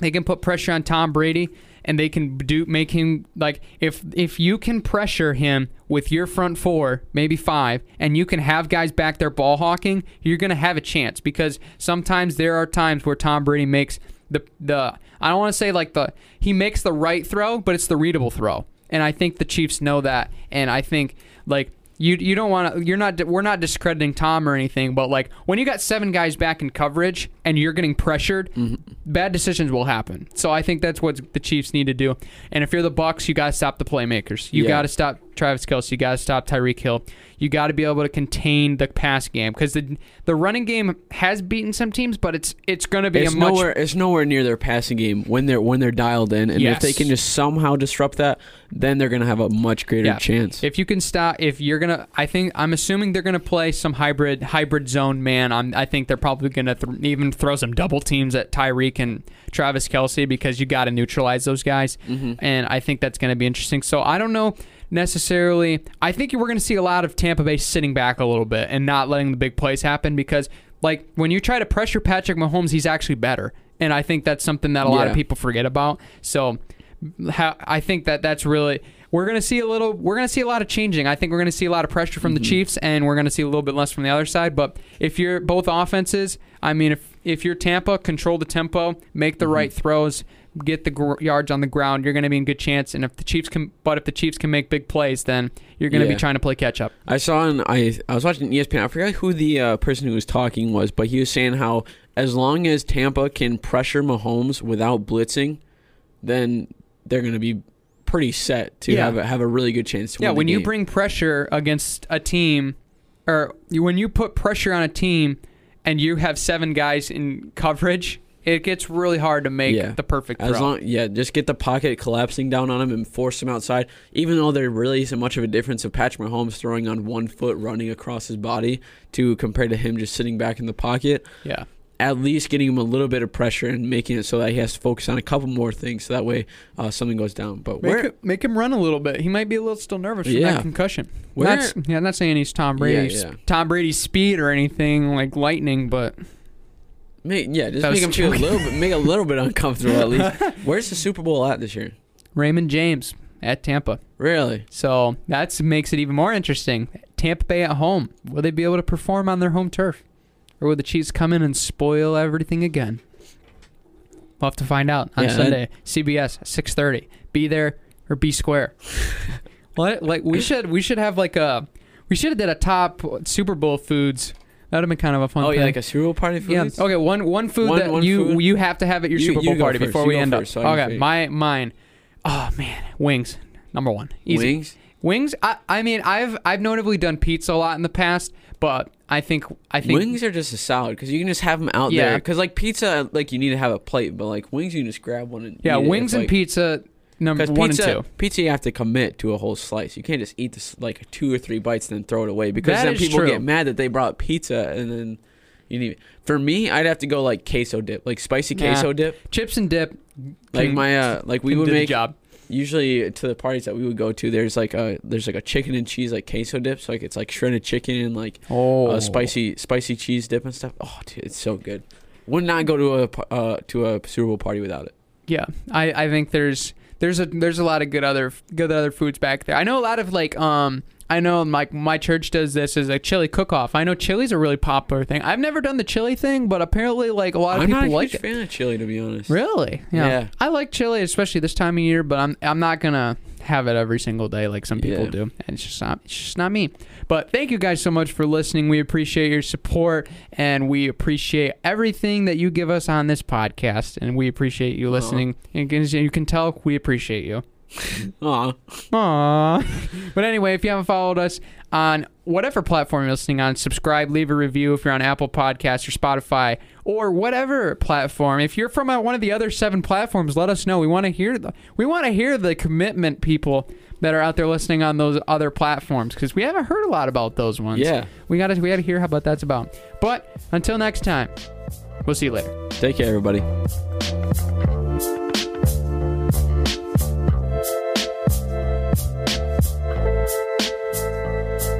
they can put pressure on Tom Brady and they can do make him like if if you can pressure him with your front four, maybe five, and you can have guys back there ball hawking, you're gonna have a chance because sometimes there are times where Tom Brady makes the the I don't want to say like the he makes the right throw, but it's the readable throw. And I think the Chiefs know that and I think like you you don't want to you're not we're not discrediting Tom or anything, but like when you got seven guys back in coverage and you're getting pressured, mm-hmm. bad decisions will happen. So I think that's what the Chiefs need to do. And if you're the Bucs, you got to stop the playmakers. You
Yeah.
got to stop Travis Kelce. You got to stop Tyreek Hill. You got to be able to contain the pass game because the the running game has beaten some teams, but it's it's going to be
It's
a much
nowhere. It's nowhere near their passing game when they're when they're dialed in, and if they can just somehow disrupt that, then they're gonna have a much greater
Yeah.
chance.
If you can stop, if you're gonna, I think I'm assuming they're gonna play some hybrid hybrid zone man. I'm, I think they're probably gonna th- even throw some double teams at Tyreek and Travis Kelce because you got to neutralize those guys, mm-hmm. and I think that's gonna be interesting. So I don't know necessarily. I think we're gonna see a lot of Tampa Bay sitting back a little bit and not letting the big plays happen because like when you try to pressure Patrick Mahomes, he's actually better, and I think that's something that a lot of people forget about. So I think that that's really we're going to see a little we're going to see a lot of changing. I think we're going to see a lot of pressure from the mm-hmm. Chiefs and we're going to see a little bit less from the other side, but if you're both offenses, I mean if if you're Tampa, control the tempo, make the mm-hmm. right throws, get the gr- yards on the ground, you're going to be in good chance and if the Chiefs can but if the Chiefs can make big plays, then you're going to
Yeah.
be trying to play catch up.
I saw on I I was watching ESPN. I forgot who the uh, person who was talking was, but he was saying how as long as Tampa can pressure Mahomes without blitzing, then they're going to be pretty set to
Yeah.
have a, have a really good chance to
Yeah, when you bring pressure against a team, or when you put pressure on a team, and you have seven guys in coverage, it gets really hard to make
Yeah.
the perfect throw.
As long, yeah, just get the pocket collapsing down on him and force him outside. Even though there really isn't much of a difference of Patrick Mahomes throwing on one foot, running across his body, to compared to him just sitting back in the pocket.
yeah,
At least getting him a little bit of pressure and making it so that he has to focus on a couple more things, so that way uh, something goes down. But
make,
where,
it- make him run a little bit. He might be a little still nervous from
Yeah.
that concussion.
Where-
Not, yeah, I'm not saying he's Tom Brady's
yeah.
Tom Brady's speed or anything like lightning, but
make, yeah, just
That
make him feel a little bit, make a little bit uncomfortable at least. Where's the Super Bowl at this year?
Raymond James at Tampa.
Really?
So that makes it even more interesting. Tampa Bay at home. Will they be able to perform on their home turf? Or will the Chiefs come in and spoil everything again? We'll have to find out on
Yeah, that-
Sunday. CBS, 6.30. Be there or be square. What? Like we should we should have like a we should have did a top Super Bowl foods. That would have been kind of a fun.
Oh
thing.
yeah, like a Super Bowl party food.
Yeah. Okay. One one food
One-
that
one
you
food?
you have to have at your
You-
Super Bowl
go
party
first.
before
You
we end
first,
up.
Can
Okay. My mine. Oh man, wings. Number one. Easy.
Wings.
Wings. I, I mean, I've I've notably done pizza a lot in the past, but I think I think
Wings are just a salad because you can just have them out
Yeah.
there. Because like pizza, like you need to have a plate, but like wings, you can just grab one and
yeah, wings and
like-
pizza. Number
Because
one
pizza,
and two.
pizza, you have to commit to a whole slice. You can't just eat this like two or three bites and then throw it away because
That
then people
true.
get mad that they brought pizza and then you need. For me, I'd have to go like queso dip, like spicy
Nah.
queso dip.
Chips and dip.
Like my uh, like we would make
job.
usually to the parties that we would go to. There's like a there's like a chicken and cheese like queso dip. So like it's like shredded chicken and like
Oh,
uh, spicy spicy cheese dip and stuff. Oh, dude, it's so good. Would not go to a uh, to a Super Bowl party without it.
Yeah, I, I think there's there's a there's a lot of good other good other foods back there. I know a lot of like um I know my my church does this as a chili cook off. I know chili's a really popular thing. I've never done the chili thing, but apparently like a lot of
I'm
people
not a
like
huge
it.
fan of chili to be honest.
Really? Yeah.
Yeah.
I like chili, especially this time of year, but I'm I'm not gonna have it every single day like some people
Yeah.
do. And it's just not it's just not me. But thank you guys so much for listening. We appreciate your support and we appreciate everything that you give us on this podcast. And we appreciate you listening. And as you can tell, we appreciate you.
Aw.
Aww. but anyway, if you haven't followed us on whatever platform you're listening on, subscribe, leave a review if you're on Apple Podcasts or Spotify or whatever platform. If you're from uh, one of the other seven platforms, let us know. We want to hear the we want to hear the commitment people that are out there listening on those other platforms because we haven't heard a lot about those ones.
Yeah.
we got to we got to hear how about that's about. But until next time, we'll see you later.
Take care, everybody.